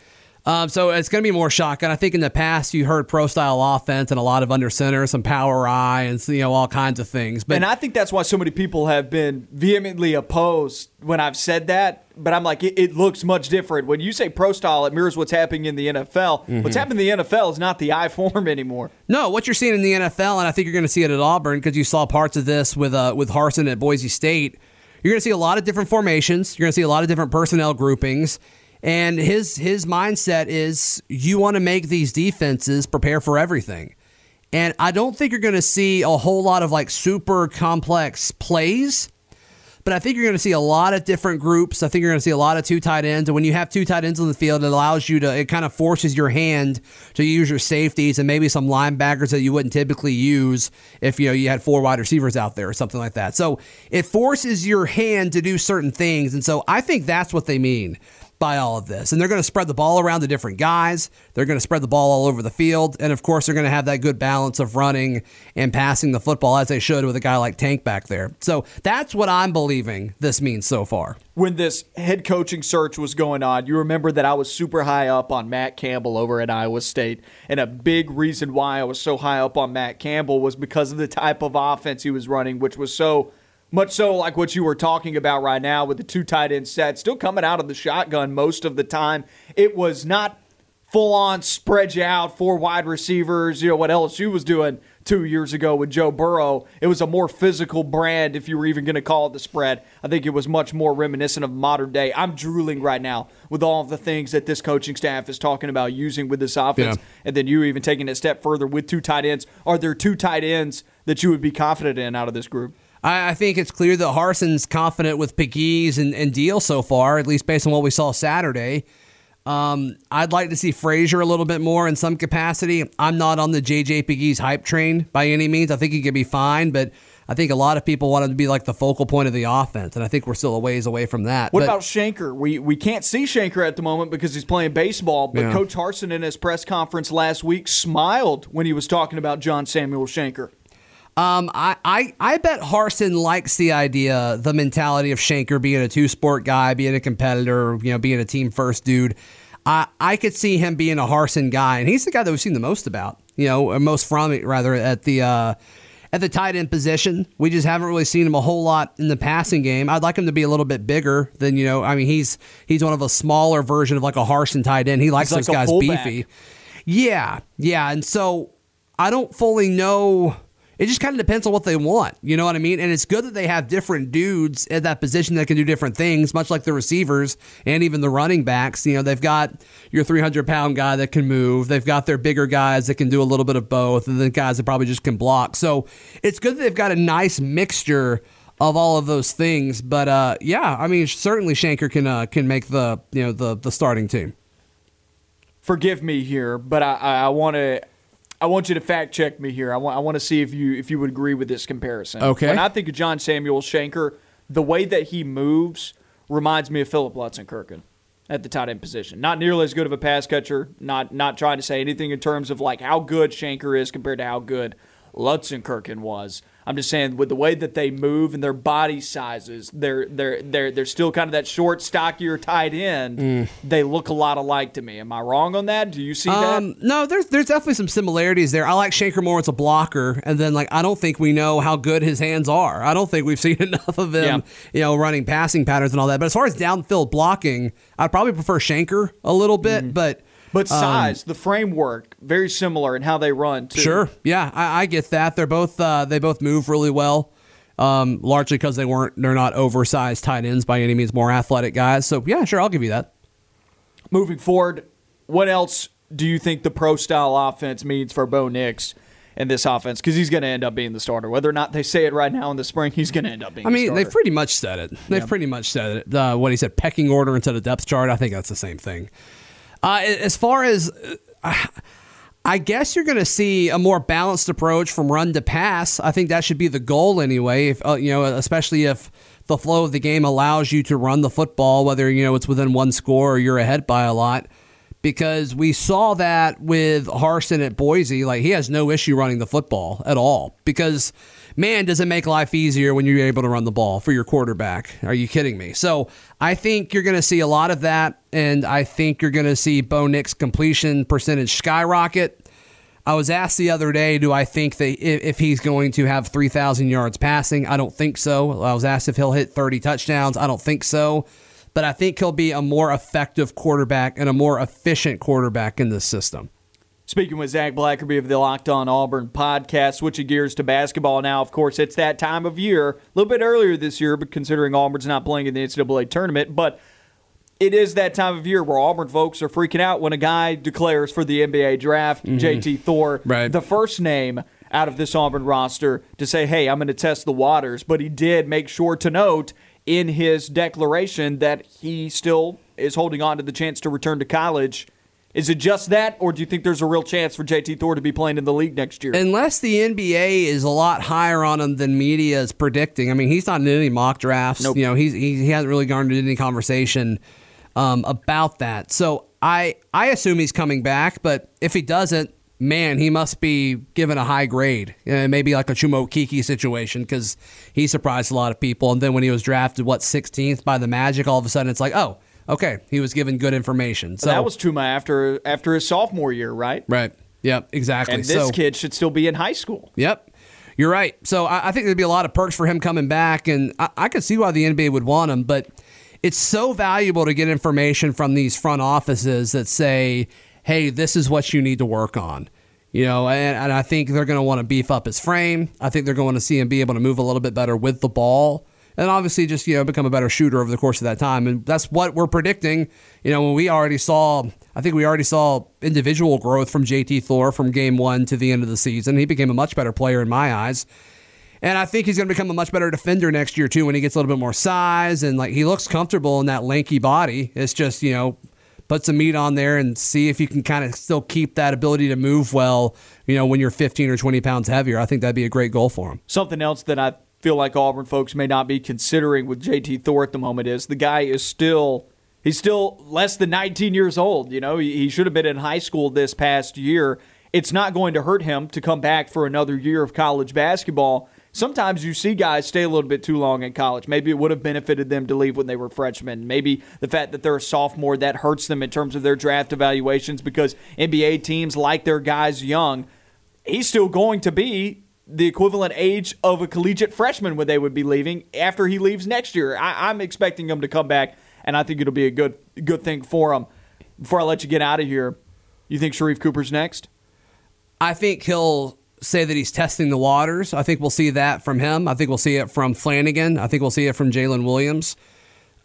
Um, so it's going to be more shotgun. I think in the past you heard pro style offense and a lot of under center, some power eye, and you know all kinds of things. But and I think that's why so many people have been vehemently opposed when I've said that. But I'm like, it, it looks much different. When you say pro style, it mirrors what's happening in the NFL. Mm-hmm. What's happening in the NFL is not the I form anymore. No, what you're seeing in the NFL, and I think you're going to see it at Auburn because you saw parts of this with uh, with Harsin at Boise State. You're going to see a lot of different formations. You're going to see a lot of different personnel groupings, and his his mindset is you want to make these defenses prepare for everything. And I don't think you're going to see a whole lot of like super complex plays but I think you're going to see a lot of different groups. I think you're going to see a lot of two tight ends. And when you have two tight ends on the field, it allows you to, it kind of forces your hand to use your safeties and maybe some linebackers that you wouldn't typically use if, you know, you had four wide receivers out there or something like that. So it forces your hand to do certain things. And so I think that's what they mean by all of this. And they're going to spread the ball around to different guys. They're going to spread the ball all over the field. And of course, they're going to have that good balance of running and passing the football as they should with a guy like Tank back there. So that's what I'm believing this means so far. When this head coaching search was going on, you remember that I was super high up on Matt Campbell over at Iowa State. And a big reason why I was so high up on Matt Campbell was because of the type of offense he was running, which was so much so like what you were talking about right now with the two tight end set, still coming out of the shotgun most of the time. It was not full on spread you out four wide receivers, you know what LSU was doing two years ago with Joe Burrow. It was a more physical brand, if you were even going to call it the spread. I think it was much more reminiscent of modern day. I'm drooling right now with all of the things that this coaching staff is talking about using with this offense. Yeah. And then you even taking it a step further with two tight ends. Are there two tight ends that you would be confident in out of this group? I, I think it's clear that Harsin's confident with Pegues and, and Deal so far, at least based on what we saw Saturday. Um, I'd like to see Frazier a little bit more in some capacity. I'm not on the JJ Pegues hype train by any means. I think he could be fine, but I think a lot of people want him to be like the focal point of the offense, and I think we're still a ways away from that. What But- about Shanker? We we can't see Shanker at the moment because he's playing baseball. But Yeah. Coach Harsin in his press conference last week smiled when he was talking about John Samuel Shanker. Um, I, I, I bet Harsin likes the idea, the mentality of Shanker being a two sport guy, being a competitor, you know, being a team first dude. I, I could see him being a Harsin guy, and he's the guy that we've seen the most about, you know, or most from it rather at the uh, at the tight end position. We just haven't really seen him a whole lot in the passing game. I'd like him to be a little bit bigger than you know. I mean, he's he's one of a smaller version of like a Harsin tight end. He likes He's those a guys beefy. Yeah, yeah, and so I don't fully know. It just kind of depends on what they want. You know what I mean? And it's good that they have different dudes at that position that can do different things, much like the receivers and even the running backs. You know, they've got your 300 pound guy that can move. They've got their bigger guys that can do a little bit of both, and then guys that probably just can block. So it's good that they've got a nice mixture of all of those things. But uh, yeah, I mean, certainly Shanker can uh, can make the you know the the starting team. Forgive me here, but I, I, I want to. I want you to fact check me here. I want, I want to see if you if you would agree with this comparison. Okay. When I think of John Samuel Shanker, the way that he moves reminds me of Philip Lutzenkirchen at the tight end position. Not nearly as good of a pass catcher. Not not trying to say anything in terms of like how good Shanker is compared to how good Lutzenkirchen was. I'm just saying with the way that they move and their body sizes, they're they're they're they're still kind of that short, stockier tight end. Mm. They look a lot alike to me. Am I wrong on that? Do you see Um, that? no, there's there's definitely some similarities there. I like Shanker more as a blocker, and then like I don't think we know how good his hands are. I don't think we've seen enough of him, Yeah. you know, running passing patterns and all that. But as far as downfield blocking, I'd probably prefer Shanker a little bit, Mm-hmm. but. But um, size, the framework, very similar in how they run too. Sure, yeah, I, I get that. They're both uh, they both move really well, um, largely because they weren't they're not oversized tight ends by any means, more athletic guys. So yeah, sure, I'll give you that. Moving forward, what else do you think the pro style offense means for Bo Nix in this offense? Because he's going to end up being the starter. Whether or not they say it right now in the spring, he's going to end up being I mean, they've pretty much said it. They've pretty much said it. Uh, what he said, pecking order instead of depth chart. I think that's the same thing. Uh, as far as uh, I guess you're going to see a more balanced approach from run to pass. I think that should be the goal anyway. If uh, you know, especially if the flow of the game allows you to run the football, whether you know it's within one score or you're ahead by a lot. Because we saw that with Harsin at Boise, like he has no issue running the football at all. Because man, does it make life easier when you're able to run the ball for your quarterback? Are you kidding me? So I think you're going to see a lot of that, and I think you're going to see Bo Nix completion percentage skyrocket. I was asked the other day, do I think that if he's going to have 3,000 yards passing? I don't think so. I was asked if he'll hit 30 touchdowns. I don't think so. But I think he'll be a more effective quarterback and a more efficient quarterback in this system. Speaking with Zac Blackerby of the Locked On Auburn podcast, switching gears to basketball now. Of course, it's that time of year, a little bit earlier this year, but considering Auburn's not playing in the NCAA tournament, but it is that time of year where Auburn folks are freaking out when a guy declares for the NBA draft, mm-hmm. JT Thor, right. the first name out of this Auburn roster to say, hey, I'm going to test the waters. But he did make sure to note in his declaration that he still is holding on to the chance to return to college. Is it just that, or do you think there's a real chance for JT Thor to be playing in the league next year? Unless the NBA is a lot higher on him than media is predicting. I mean, he's not in any mock drafts. Nope. You know, he's, he, he hasn't really garnered any conversation um, about that. So I I assume he's coming back, but if he doesn't, man, he must be given a high grade. Uh, maybe like a Chuma Okeke situation because he surprised a lot of people. And then when he was drafted, what 16th by the Magic, all of a sudden it's like, oh, okay, he was given good information. So that was Chuma after after his sophomore year, right? Right. Yep. Exactly. And this so, kid should still be in high school. Yep. You're right. So I, I, think there'd be a lot of perks for him coming back, and I, I could see why the NBA would want him, but it's so valuable to get information from these front offices that say, hey, this is what you need to work on. You know, and, and I think they're going to want to beef up his frame. I think they're going to see him be able to move a little bit better with the ball. And obviously, just you know, become a better shooter over the course of that time, and that's what we're predicting. You know, when we already saw, I think we already saw individual growth from JT Thor from game one to the end of the season. He became a much better player in my eyes. And I think he's going to become a much better defender next year too when he gets a little bit more size and like he looks comfortable in that lanky body. It's just you know put some meat on there and see if you can kind of still keep that ability to move well. You know when you're 15 or 20 pounds heavier, I think that'd be a great goal for him. Something else that I feel like Auburn folks may not be considering with JT Thor at the moment is the guy is still he's still less than 19 years old. You know he, he should have been in high school this past year. It's not going to hurt him to come back for another year of college basketball sometimes you see guys stay a little bit too long in college. Maybe it would have benefited them to leave when they were freshmen. Maybe the fact that they're a sophomore that hurts them in terms of their draft evaluations because NBA teams like their guys young. He's still going to be the equivalent age of a collegiate freshman when they would be leaving after he leaves next year. I, am expecting him to come back, and I think it'll be a good good thing for him. Before I let you get out of here, you think Sharife Cooper's next? I think he'll say that he's testing the waters. I think we'll see that from him. I think we'll see it from Flanigan. I think we'll see it from Jaylin Williams.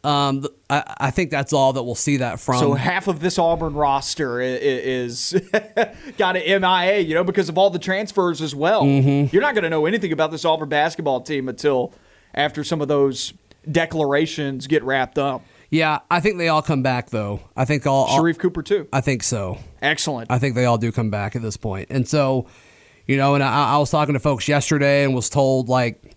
Um, I, I, think that's all that we'll see that from. So half of this Auburn roster is, is got an MIA, you know, because of all the transfers as well. Mm-hmm. You're not going to know anything about this Auburn basketball team until after some of those declarations get wrapped up. Yeah, I think they all come back though. I think all Sharife Cooper too. I think so. Excellent. I think they all do come back at this point. point, and so you know, and I, I was talking to folks yesterday and was told like,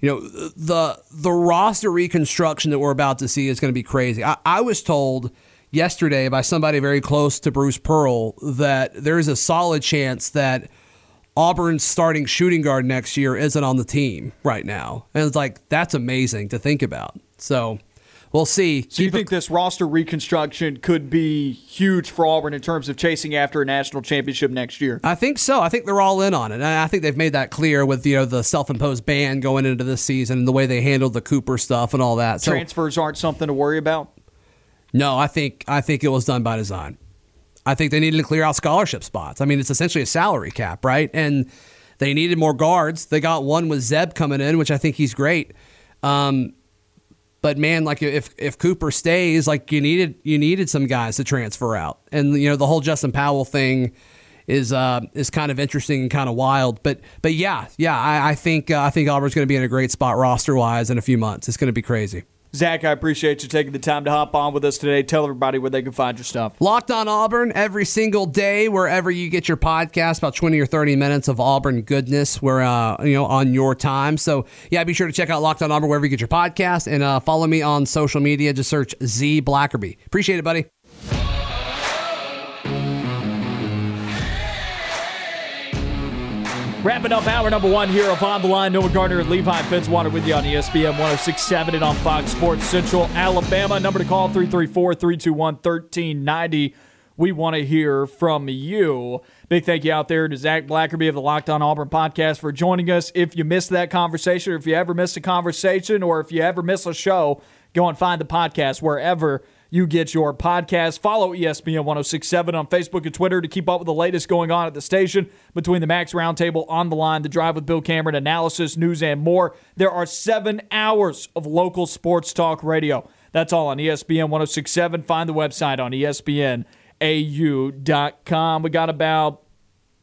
you know, the the roster reconstruction that we're about to see is going to be crazy. I, I was told yesterday by somebody very close to Bruce Pearl that there is a solid chance that Auburn's starting shooting guard next year isn't on the team right now. And it's like, that's amazing to think about. So we'll see. So you think this roster reconstruction could be huge for Auburn in terms of chasing after a national championship next year? I think so. I think they're all in on it. And I think they've made that clear with you know the self-imposed ban going into this season and the way they handled the Cooper stuff and all that. So, Transfers aren't something to worry about. No, I think I think it was done by design. I think they needed to clear out scholarship spots. I mean, it's essentially a salary cap, right? And they needed more guards. They got one with Zep coming in, which I think he's great. Um, but man, like if if Cooper stays, like you needed you needed some guys to transfer out, and you know the whole Justin Powell thing is uh, is kind of interesting and kind of wild. But but yeah, yeah, I, I think uh, I think Auburn's going to be in a great spot roster wise in a few months. It's going to be crazy. Zac, I appreciate you taking the time to hop on with us today. Tell everybody where they can find your stuff. Locked on Auburn every single day, wherever you get your podcast, about 20 or 30 minutes of Auburn goodness. We're, uh, you know, on your time. So, yeah, be sure to check out Locked on Auburn wherever you get your podcast and uh, follow me on social media. Just search Z Blackerby. Appreciate it, buddy. Wrapping up hour number one here of On the Line. Noah Gardner and Levi Fitzwater with you on ESPN 1067 and on Fox Sports Central Alabama. Number to call 334 321 1390. We want to hear from you. Big thank you out there to Zac Blackerby of the Locked On Auburn podcast for joining us. If you missed that conversation, or if you ever missed a conversation, or if you ever miss a show, go and find the podcast wherever you get your podcast. Follow ESPN 1067 on Facebook and Twitter to keep up with the latest going on at the station between the Max Roundtable on the line, the drive with Bill Cameron, analysis, news, and more. There are seven hours of local sports talk radio. That's all on ESPN 1067. Find the website on ESPNAU.com. We got about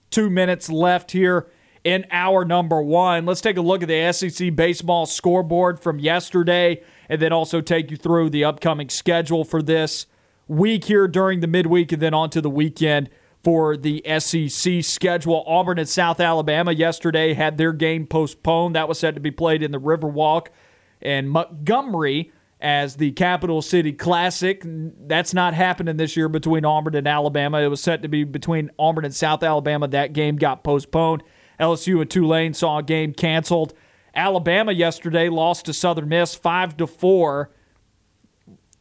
two minutes left here in hour number one. Let's take a look at the SEC baseball scoreboard from yesterday and then also take you through the upcoming schedule for this week here during the midweek and then onto the weekend for the SEC schedule. Auburn and South Alabama yesterday had their game postponed. That was set to be played in the Riverwalk and Montgomery as the Capital City Classic. That's not happening this year between Auburn and Alabama. It was set to be between Auburn and South Alabama. That game got postponed. LSU and Tulane saw a game canceled. Alabama yesterday lost to Southern Miss five to four.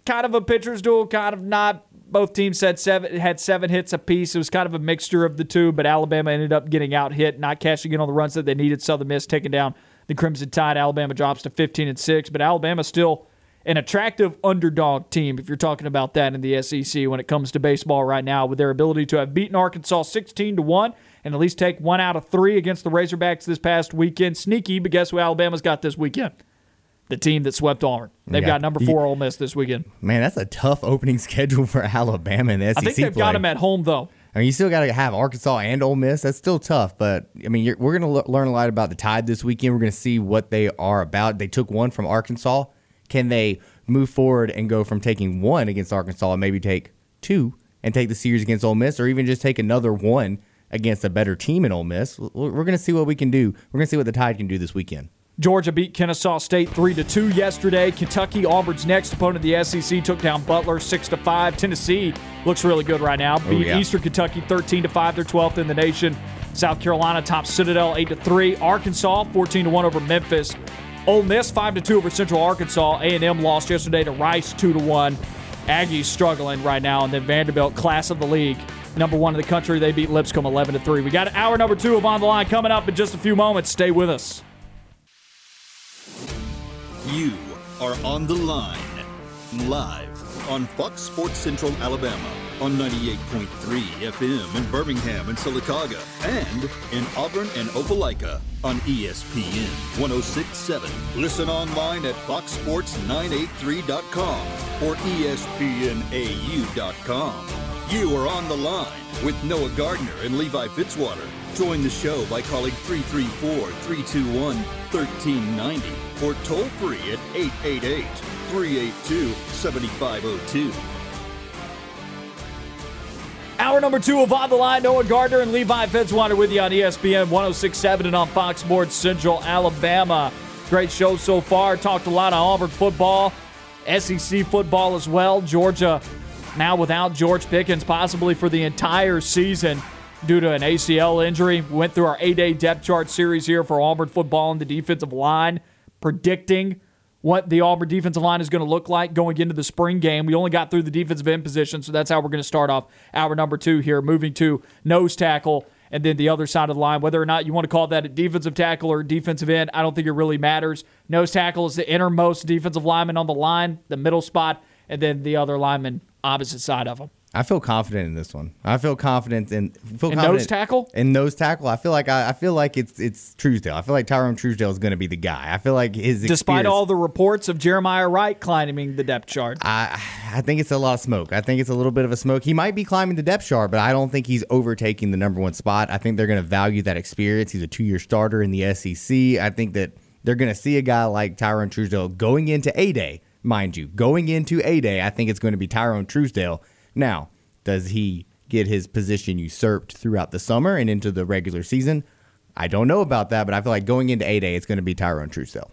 Kind of a pitcher's duel, kind of not. Both teams had seven had seven hits apiece. It was kind of a mixture of the two, but Alabama ended up getting out hit, not cashing in on the runs that they needed. Southern Miss taking down the Crimson Tide. Alabama drops to 15 and six, but Alabama still an attractive underdog team if you're talking about that in the SEC when it comes to baseball right now with their ability to have beaten Arkansas 16 to 1 and at least take one out of 3 against the Razorbacks this past weekend. Sneaky, but guess who Alabama's got this weekend? The team that swept Auburn. They've got, got number 4 Ole Miss this weekend. Man, that's a tough opening schedule for Alabama in the SEC I think they've play. got them at home though. I mean, you still got to have Arkansas and Ole Miss. That's still tough, but I mean, we're going to learn a lot about the Tide this weekend. We're going to see what they are about. They took one from Arkansas. Can they move forward and go from taking one against Arkansas and maybe take two and take the series against Ole Miss, or even just take another one against a better team in Ole Miss. We're going to see what we can do. We're going to see what the Tide can do this weekend. Georgia beat Kennesaw State 3 to 2 yesterday. Kentucky, Auburn's next opponent, the SEC, took down Butler 6 to 5. Tennessee looks really good right now. Oh, beat oh, yeah. Eastern Kentucky 13 to 5. They're 12th in the nation. South Carolina tops Citadel 8 to 3. Arkansas 14 to 1 over Memphis. Ole Miss 5 to 2 over Central Arkansas. A&M lost yesterday to Rice 2 to 1. Aggies struggling right now, and then Vanderbilt, class of the league, number one in the country. They beat Lipscomb 11 to 3. We got hour number two of On the Line coming up in just a few moments. Stay with us. You are on the line, live on Fox Sports Central Alabama on 98.3 FM in Birmingham and Sylacauga and in Auburn and Opelika on ESPN 1067. Listen online at foxsports983.com or espnau.com. You are on the line with Noah Gardner and Levi Fitzwater. Join the show by calling 334 321 1390 or toll free at 888 382 7502. Hour number two of On the Line, Noah Gardner and Levi Fitzwater with you on ESPN 1067 and on Fox Sports Central Alabama. Great show so far. Talked a lot of Auburn football, SEC football as well. Georgia now without George Pickens, possibly for the entire season due to an ACL injury. We went through our A-Day depth chart series here for Auburn football and the defensive line, predicting what the Auburn defensive line is going to look like going into the spring game. We only got through the defensive end position, so that's how we're going to start off hour number two here, moving to nose tackle and then the other side of the line. Whether or not you want to call that a defensive tackle or defensive end, I don't think it really matters. Nose tackle is the innermost defensive lineman on the line, the middle spot, and then the other lineman opposite side of them. I feel confident in this one. I feel confident in feel in confident nose tackle. In nose tackle, I feel like I, I feel like it's it's Truesdale. I feel like Tyrone Truesdale is going to be the guy. I feel like his despite all the reports of Jeremiah Wright climbing the depth chart. I I think it's a lot of smoke. I think it's a little bit of a smoke. He might be climbing the depth chart, but I don't think he's overtaking the number one spot. I think they're going to value that experience. He's a two year starter in the SEC. I think that they're going to see a guy like Tyrone Truesdale going into A-Day mind you. Going into A Day, I think it's going to be Tyrone Truesdale. Now, does he get his position usurped throughout the summer and into the regular season? I don't know about that, but I feel like going into A Day, it's going to be Tyrone Truesdale.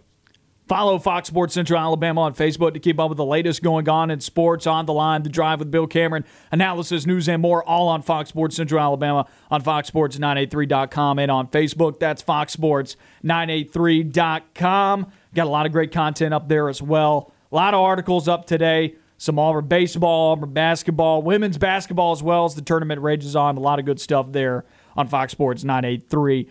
Follow Fox Sports Central Alabama on Facebook to keep up with the latest going on in sports on the line, the drive with Bill Cameron, analysis, news, and more, all on Fox Sports Central Alabama on FoxSports983.com and on Facebook. That's FoxSports983.com. Got a lot of great content up there as well. A lot of articles up today. Some Auburn baseball, Auburn basketball, women's basketball as well as the tournament rages on. A lot of good stuff there on Fox Sports 983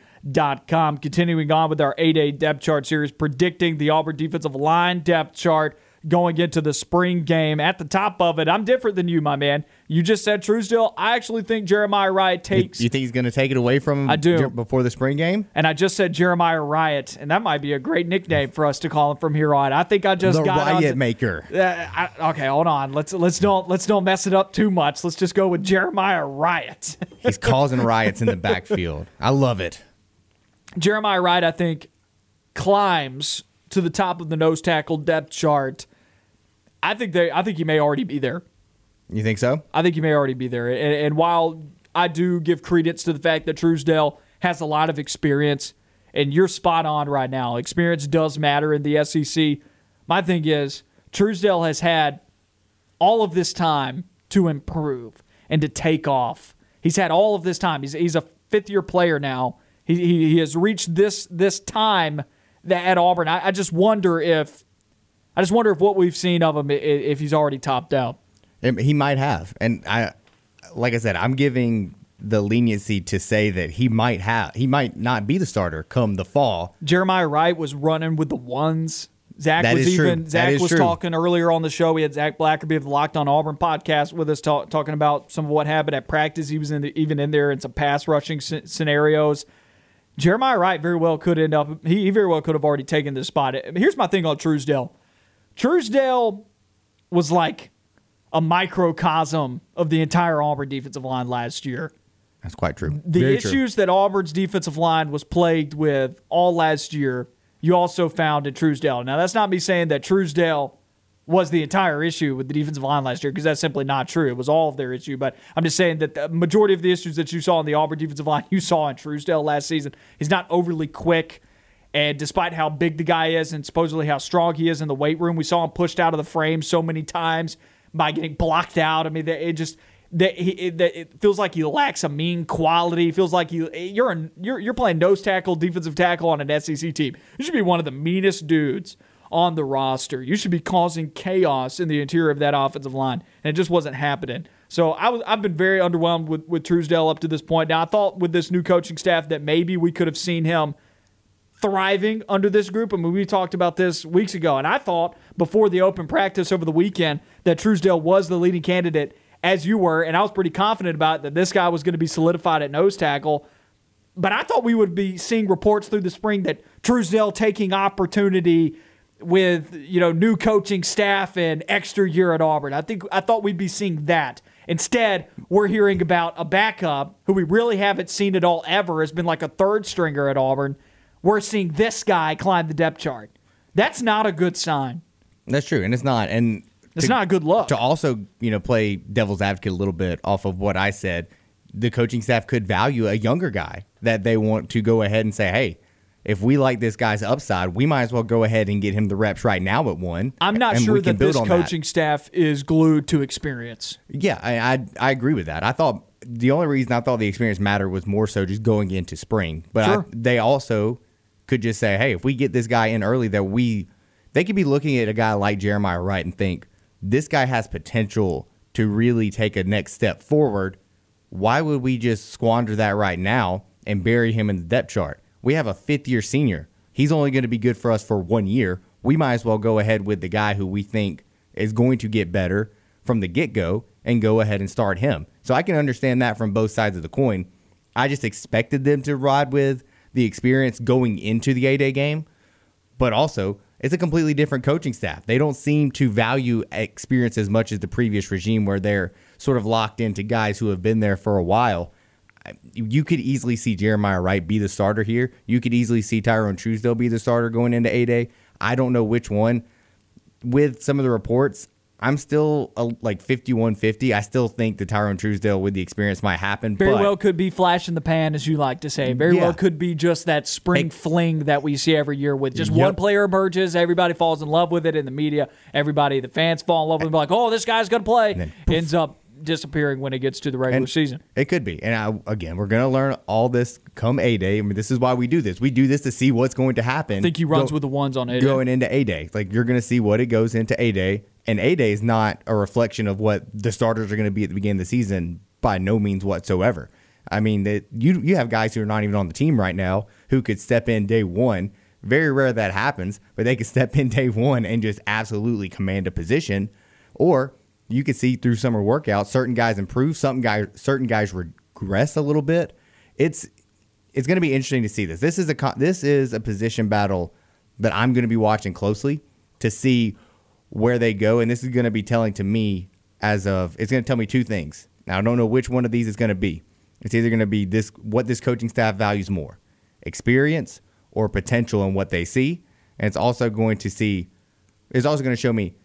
com. Continuing on with our 8 A depth chart series, predicting the Auburn defensive line depth chart going into the spring game. At the top of it, I'm different than you, my man. You just said Truesdale. I actually think Jeremiah Riot takes. You, you think he's going to take it away from him I do. before the spring game? And I just said Jeremiah Riot, and that might be a great nickname for us to call him from here on. I think I just the got riot onto- maker. Uh, I, okay, hold on. Let's let's don't let's don't mess it up too much. Let's just go with Jeremiah Riot. He's causing riots in the backfield. I love it. Jeremiah Wright, I think, climbs to the top of the nose tackle depth chart. I think they. I think he may already be there. You think so? I think he may already be there. And, and while I do give credence to the fact that Truesdale has a lot of experience, and you're spot on right now, experience does matter in the SEC. My thing is Truesdale has had all of this time to improve and to take off. He's had all of this time. He's he's a fifth year player now. He, he, he has reached this this time that at Auburn. I, I just wonder if I just wonder if what we've seen of him if he's already topped out. He might have, and I, like I said, I'm giving the leniency to say that he might have, he might not be the starter come the fall. Jeremiah Wright was running with the ones. Zac That was true. even. That Zac was true. talking earlier on the show. We had Zac Blackerby of the Locked On Auburn podcast with us, talk, talking about some of what happened at practice. He was in the, even in there in some pass rushing sc- scenarios. Jeremiah Wright very well could end up. He, he very well could have already taken this spot. Here's my thing on Truesdale. Truesdale was like a microcosm of the entire Auburn defensive line last year That's quite true. the Very true. issues that Auburn's defensive line was plagued with all last year, you also found in Truesdale. Now, that's not me saying that Truesdale was the entire issue with the defensive line last year because that's simply not true. It was all of their issue, but I'm just saying that the majority of the issues that you saw in the Auburn defensive line, you saw in Truesdale last season. He's not overly quick. And despite how big the guy is and supposedly how strong he is in the weight room, we saw him pushed out of the frame so many times by getting blocked out. I mean, it just that he it, it feels like he lacks a mean quality. It feels like you you're you're you're playing nose tackle, defensive tackle on an SEC team. You should be one of the meanest dudes on the roster. You should be causing chaos in the interior of that offensive line, and it just wasn't happening. So I was I've been very underwhelmed with with Truesdale up to this point. Now I thought with this new coaching staff that maybe we could have seen him thriving under this group. I mean, we talked about this weeks ago, and I thought before the open practice over the weekend that Truesdale was the leading candidate, as you were, and I was pretty confident about it, that this guy was going to be solidified at nose tackle. But I thought we would be seeing reports through the spring that Truesdale taking opportunity with you know new coaching staff and extra year at Auburn. I think I thought we'd be seeing that. Instead, we're hearing about a backup who we really haven't seen at all ever has been like a third stringer at Auburn. We're seeing this guy climb the depth chart. That's not a good sign. That's true, and it's not. And It's not a good look. To also, you know, play devil's advocate a little bit off of what I said, the coaching staff could value a younger guy that they want to go ahead and say, hey, if we like this guy's upside, we might as well go ahead and get him the reps right now at one. I'm not sure that this coaching staff is glued to experience. Yeah, I, I I agree with that. I thought the only reason I thought the experience mattered was more so just going into spring. But I, they also could just say, hey, if we get this guy in early, that we they could be looking at a guy like Jeremiah Wright and think this guy has potential to really take a next step forward. Why would we just squander that right now and bury him in the depth chart? We have a fifth year senior. He's only going to be good for us for one year. We might as well go ahead with the guy who we think is going to get better from the get go and go ahead and start him. So I can understand that from both sides of the coin. I just expected them to ride with the experience going into the A Day game, but also it's a completely different coaching staff. They don't seem to value experience as much as the previous regime, where they're sort of locked into guys who have been there for a while. You could easily see Jeremiah Wright be the starter here. You could easily see Tyrone Truesdale be the starter going into A Day. I don't know which one. with some of the reports, I'm still uh, like 51 50. I still think the Tyrone Truesdale with the experience might happen. Very but well could be flash in the pan, as you like to say. Very Yeah. well could be just that spring fling that we see every year with just Yep. one player emerges, everybody falls in love with it in the media, everybody, the fans fall in love with it, like, oh, this guy's going to play. then Ends up disappearing when it gets to the regular And season. It could be. And I, again, we're going to learn all this come A Day. I mean, this is why we do this. We do this to see what's going to happen. I think he runs Go- with the ones on it. going into A Day. Like you're going to see what it goes into A Day, and A Day is not a reflection of what the starters are going to be at the beginning of the season by no means whatsoever. I mean that you you have guys who are not even on the team right now who could step in day one. Very rare that happens, but they could step in day one and just absolutely command a position. Or you could see through summer workouts certain guys improve, some guys certain guys regress a little bit. It's it's going to be interesting to see this. This is a this is a position battle that I'm going to be watching closely to see where they go, and this is going to be telling to me as of it's going to tell me two things. Now I don't know which one of these is going to be. It's either going to be this what this coaching staff values more, experience or potential in what they see, and it's also going to see it's also going to show me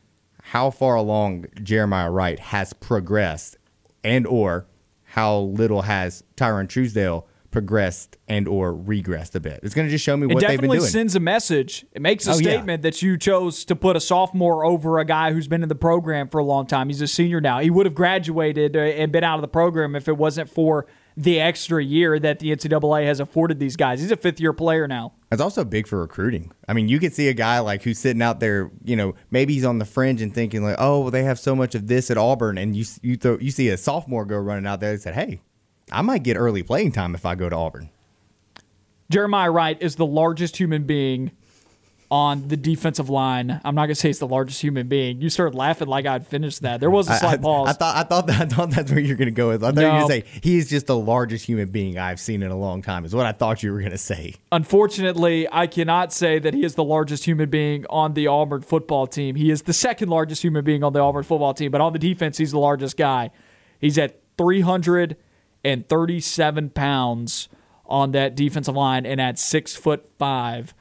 how far along Jeremiah Wright has progressed and or how little has Tyrone Truesdale progressed and or regressed a bit. It's going to just show me what they've been doing. It definitely sends a message. It makes a Oh, yeah. statement that you chose to put a sophomore over a guy who's been in the program for a long time. He's a senior now. He would have graduated uh, and been out of the program if it wasn't for the extra year that the NCAA has afforded these guys. He's a fifth year player now. It's also big for recruiting. I mean, you could see a guy like who's sitting out there, you know, maybe he's on the fringe and thinking like, "Oh, well, they have so much of this at Auburn," and you you throw, you see a sophomore go running out there and said, "Hey, I might get early playing time if I go to Auburn." Jeremiah Wright is the largest human being on the defensive line. I'm not gonna say he's the largest human being. You started laughing like I'd finished that. There was a slight I- pause. I thought I thought that, I thought that's where you're going to go with. I thought you were going to say he is just the largest human being I've seen in a long time. Is what I thought you were going to say. Unfortunately, I cannot say that he is the largest human being on the Auburn football team. He is the second largest human being on the Auburn football team, but on the defense, he's the largest guy. He's at 337 pounds on that defensive line and at six foot five.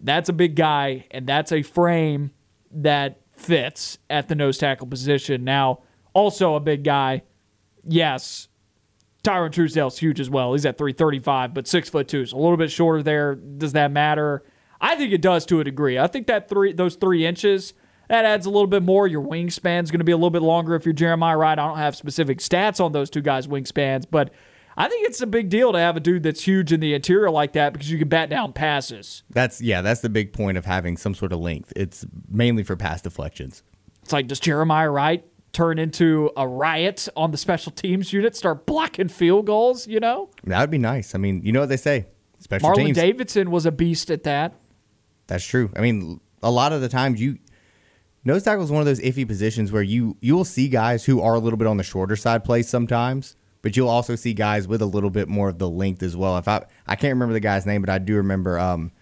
That's a big guy, and that's a frame that fits at the nose tackle position. Now, also a big guy. Yes, Tyrone Truesdale's huge as well. He's at 335, but six foot two, so a little bit shorter there. Does that matter? I think it does to a degree. I think that three those three inches that adds a little bit more. Your wingspan's going to be a little bit longer if you're Jeremiah Wright. I don't have specific stats on those two guys' wingspans, but I think it's a big deal to have a dude that's huge in the interior like that because you can bat down passes. That's yeah, that's the big point of having some sort of length. It's mainly for pass deflections. It's like, does Jeremiah Wright turn into a riot on the special teams unit, start blocking field goals? You know, That would be nice. I mean, you know what they say, special Marlon teams. Davidson was a beast at that. That's true. I mean, a lot of the times you nose tackle is one of those iffy positions where you you will see guys who are a little bit on the shorter side play sometimes, but you'll also see guys with a little bit more of the length as well. If I I can't remember the guy's name, but I do remember. Um,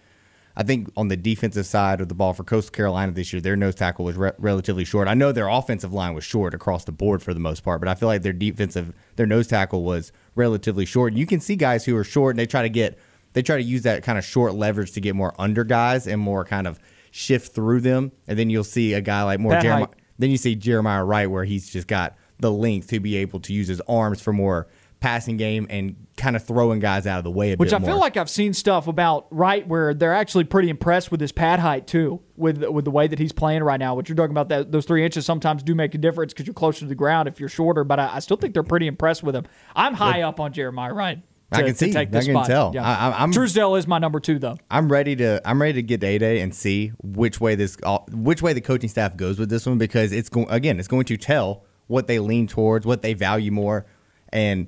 I think on the defensive side of the ball for Coastal Carolina this year, their nose tackle was re- relatively short. I know their offensive line was short across the board for the most part, but I feel like their defensive, their nose tackle was relatively short. And you can see guys who are short and they try to get, they try to use that kind of short leverage to get more under guys and more kind of shift through them. And then you'll see a guy like more Pat Jeremiah. Height. Then you see Jeremiah Wright where he's just got the length to be able to use his arms for more passing game and kind of throwing guys out of the way a Which I more. feel like I've seen stuff about Wright where they're actually pretty impressed with his pad height too, with with the way that he's playing right now. What you're talking about that those three inches sometimes do make a difference because you're closer to the ground if you're shorter. But I, I still think they're pretty impressed with him. I'm high up on Jeremiah Wright. I to- can to see. I can spot. tell. Yeah. I- I'm- Truesdale is my number two though. I'm ready to I'm ready to get to A Day and see which way this uh, which way the coaching staff goes with this one because it's going again it's going to tell what they lean towards, what they value more, and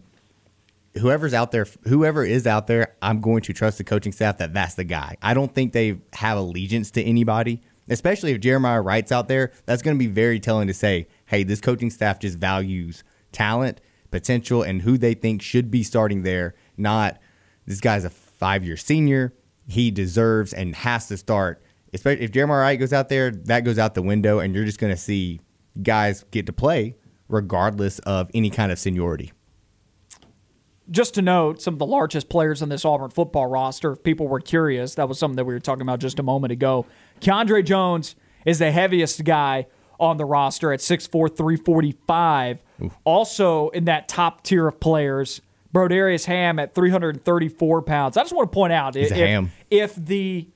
whoever's out there, whoever is out there, I'm going to trust the coaching staff that that's the guy. I don't think they have allegiance to anybody, especially if Jeremiah Wright's out there. That's going to be very telling to say, hey, this coaching staff just values talent, potential, and who they think should be starting there. Not this guy's a five year senior. He deserves and has to start. Especially if Jeremiah Wright goes out there, that goes out the window, and you're just going to see guys get to play regardless of any kind of seniority. just to note, some of the largest players on this Auburn football roster, if people were curious, that was something that we were talking about just a moment ago. Keiondre Jones is the heaviest guy on the roster at 6'4", 345. Also in that top tier of players, Brodarius Hamm at 334 pounds. I just want to point out if, if the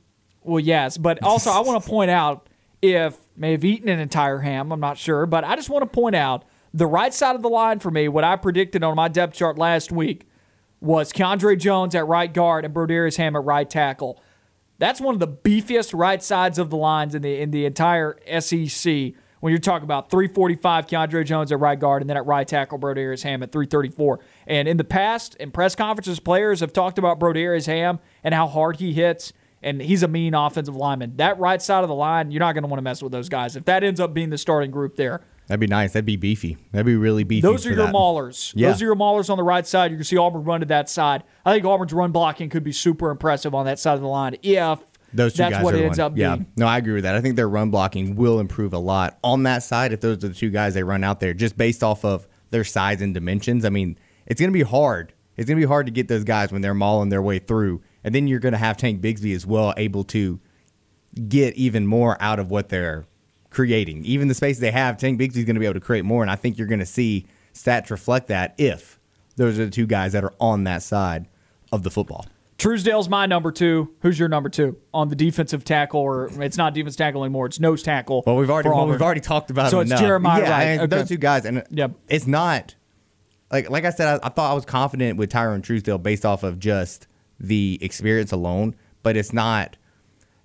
well, yes, but also I want to point out if may have eaten an entire ham. I'm not sure, but I just want to point out the right side of the line for me. What I predicted on my depth chart last week was Keiondre Jones at right guard and Brodarius Hamm at right tackle. That's one of the beefiest right sides of the lines in the in the entire SEC. When you're talking about 345 Keiondre Jones at right guard and then at right tackle Brodarius Hamm at 334. And in the past, in press conferences, players have talked about Brodarius Hamm and how hard he hits, and he's a mean offensive lineman. That right side of the line, you're not going to want to mess with those guys. If that ends up being the starting group there, That'd be nice. That'd be beefy. That'd be really beefy. those are your that. maulers. Yeah. Those are your maulers on the right side. You can see Auburn run to that side. I think Auburn's run blocking could be super impressive on that side of the line if Those two that's guys what it ends one. up yeah. being. No, I agree with that. I think their run blocking will improve a lot on that side if those are the two guys they run out there, just based off of their size and dimensions. I mean, it's going to be hard. It's going to be hard to get those guys when they're mauling their way through, and then you're going to have Tank Bigsby as well, able to get even more out of what they're creating. Even the space they have, Tank Bigsby's going to be able to create more, and I think you're going to see stats reflect that if those are the two guys that are on that side of the football. Truesdale's my number two. Who's your number two on the defensive tackle? Or it's not defense tackle anymore. It's nose tackle. Well, we've already well, we've already talked about it. So it's enough. Jeremiah yeah, Wright. and Okay. those two guys, and Yep. it's not like like I said. I, I thought I was confident with Tyrone Truesdale based off of just the experience alone, but it's not.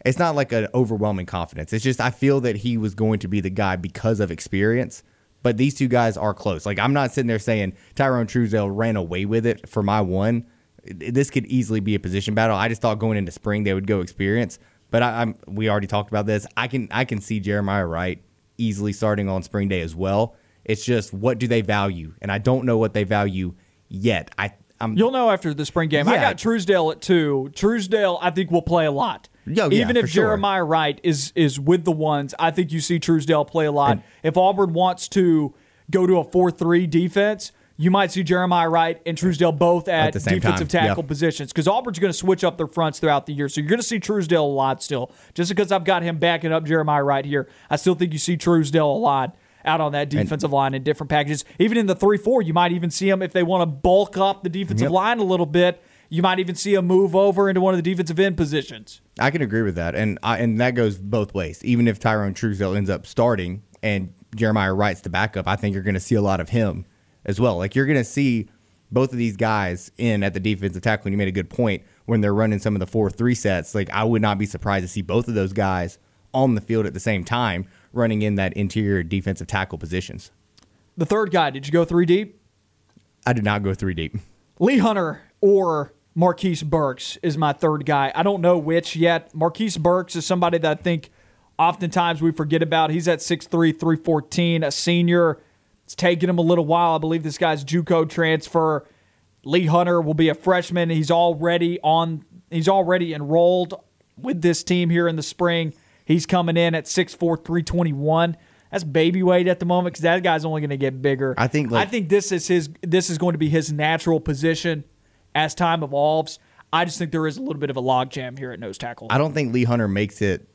It's not like an overwhelming confidence. It's just I feel that he was going to be the guy because of experience. But these two guys are close. Like I'm not sitting there saying Tyrone Truesdale ran away with it for my one. This could easily be a position battle. I just thought going into spring they would go experience. But I, I'm we already talked about this. I can I can see Jeremiah Wright easily starting on spring day as well. It's just what do they value, and I don't know what they value yet. I I'm You'll know after the spring game. I got Truesdale at two. Truesdale, I think, will play a lot. Yo, yeah, Even if sure. Jeremiah Wright is is with the ones, I think you see Truesdale play a lot. And- if Auburn wants to go to a four three defense, you might see Jeremiah Wright and Truesdale both at, At defensive time, tackle yeah. positions because Auburn's going to switch up their fronts throughout the year. So you're going to see Truesdale a lot still. Just because I've got him backing up Jeremiah Wright here, I still think you see Truesdale a lot out on that defensive line in different packages. Even in the 3 4, you might even see them if they want to bulk up the defensive Yep. line a little bit. You might even see him move over into one of the defensive end positions. I can agree with that, and I, and that goes both ways. Even if Tyrone Truesdale ends up starting and Jeremiah Wright's the backup, I think you're going to see a lot of him as well. Like you're going to see both of these guys in at the defensive tackle. And you made a good point when they're running some of the four three sets. Like I would not be surprised to see both of those guys on the field at the same time, running in that interior defensive tackle positions. The third guy, did you go three deep? I did not go three deep. Lee Hunter or Marquise Burks is my third guy. I don't know which yet. Marquise Burks is somebody that I think oftentimes we forget about. He's at 6'3, 314, a senior. It's taken him a little while. I believe this guy's JUCO transfer. Lee Hunter will be a freshman. He's already on he's already enrolled with this team here in the spring. He's coming in at 6'4, 321. That's baby weight at the moment because that guy's only going to get bigger. I think, like- I think this is his this is going to be his natural position as time evolves. I just think there is a little bit of a logjam here at nose tackle. I don't think Lee Hunter makes it.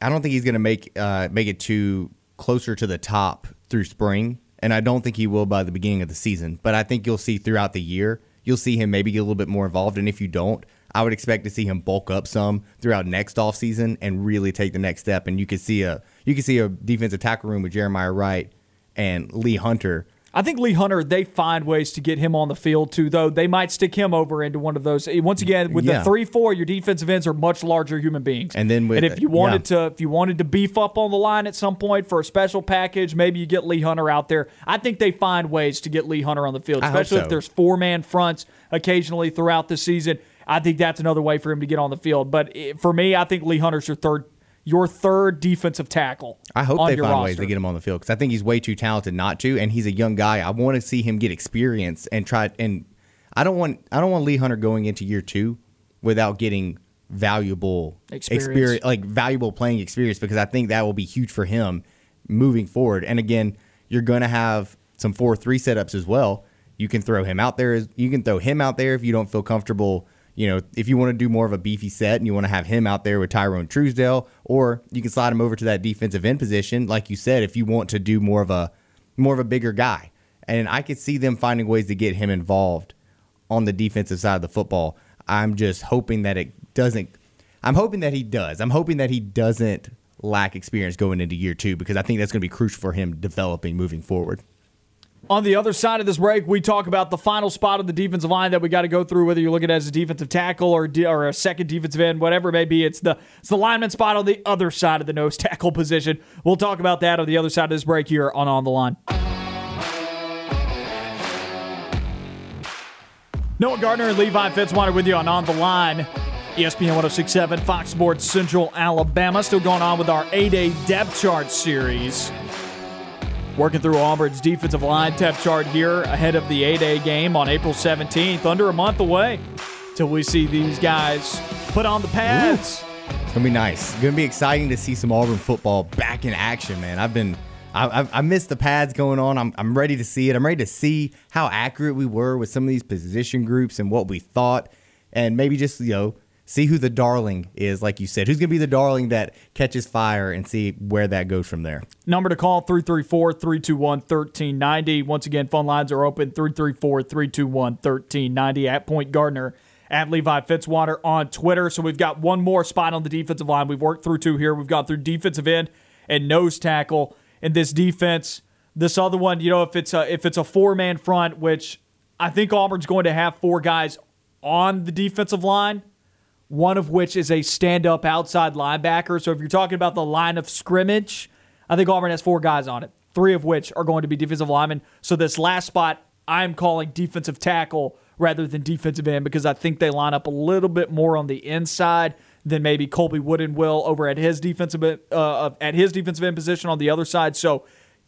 I don't think he's going to make uh, make it too closer to the top through spring, and I don't think he will by the beginning of the season. But I think you'll see throughout the year, you'll see him maybe get a little bit more involved. And if you don't, I would expect to see him bulk up some throughout next offseason and really take the next step. And you could see a you could see a defensive tackle room with Jeremiah Wright and Lee Hunter. I think Lee Hunter, they find ways to get him on the field too, though. They might stick him over into one of those. Once again, with Yeah. the three four, your defensive ends are much larger human beings. And then with- and if you wanted yeah. to if you wanted to beef up on the line at some point for a special package, maybe you get Lee Hunter out there. I think they find ways to get Lee Hunter on the field, especially so. if there's four man fronts occasionally throughout the season. I think that's another way for him to get on the field. But eh, for me, I think Lee Hunter's your third your third defensive tackle. I hope they find roster. ways to get him on the field because I think he's way too talented not to, and he's a young guy. I want to see him get experience and try. And I don't want I don't want Lee Hunter going into year two without getting valuable Experience. like valuable playing experience because I think that will be huge for him moving forward. And again, you're going to have some four three setups as well. You can throw him out there. You can throw him out there if you don't feel comfortable. You know, if you want to do more of a beefy set and you want to have him out there with Tyrone Truesdale, or you can slide him over to that defensive end position, like you said, if you want to do more of a more of a bigger guy. And I could see them finding ways to get him involved on the defensive side of the football. I'm just hoping that it doesn't. I'm hoping that he does. I'm hoping that he doesn't lack experience going into year two because I think that's going to be crucial for him developing moving forward. On the other side of this break, we talk about the final spot of the defensive line that we got to go through, whether you look at as a defensive tackle or, or a second defensive end, whatever it may be. It's the, it's the lineman spot on the other side of the nose tackle position. We'll talk about that on the other side of this break here on On the Line. Noah Gardner and Levi Fitzwater with you on On the Line. ESPN 1067, Fox Sports Central Alabama. Still going on with our A-Day depth chart series. Working through Auburn's defensive line depth chart here ahead of the A-Day game on April 17th, under a month away till we see these guys put on the pads. It's gonna be nice. It's gonna be exciting to see some Auburn football back in action, man. I've been, I, I, I missed the pads going on. I'm, I'm ready to see it. I'm ready to see how accurate we were with some of these position groups and what we thought, and maybe just you know see who the darling is, like you said. Who's going to be the darling that catches fire and see where that goes from there. Number to call 334 321 1390. Once again, phone lines are open 334 321 1390 at Point Gardner at Levi Fitzwater on Twitter. So we've got one more spot on the defensive line. We've worked through two here. We've gone through defensive end and nose tackle in this defense. This other one, you know, if it's a if it's a four man front, which I think Auburn's going to have four guys on the defensive line one of which is a stand up outside linebacker. So if you're talking about the line of scrimmage, I think Auburn has four guys on it, three of which are going to be defensive linemen. So this last spot, I'm calling defensive tackle rather than defensive end because I think they line up a little bit more on the inside than maybe Colby Wooden will over at his defensive uh, at his defensive end position on the other side. So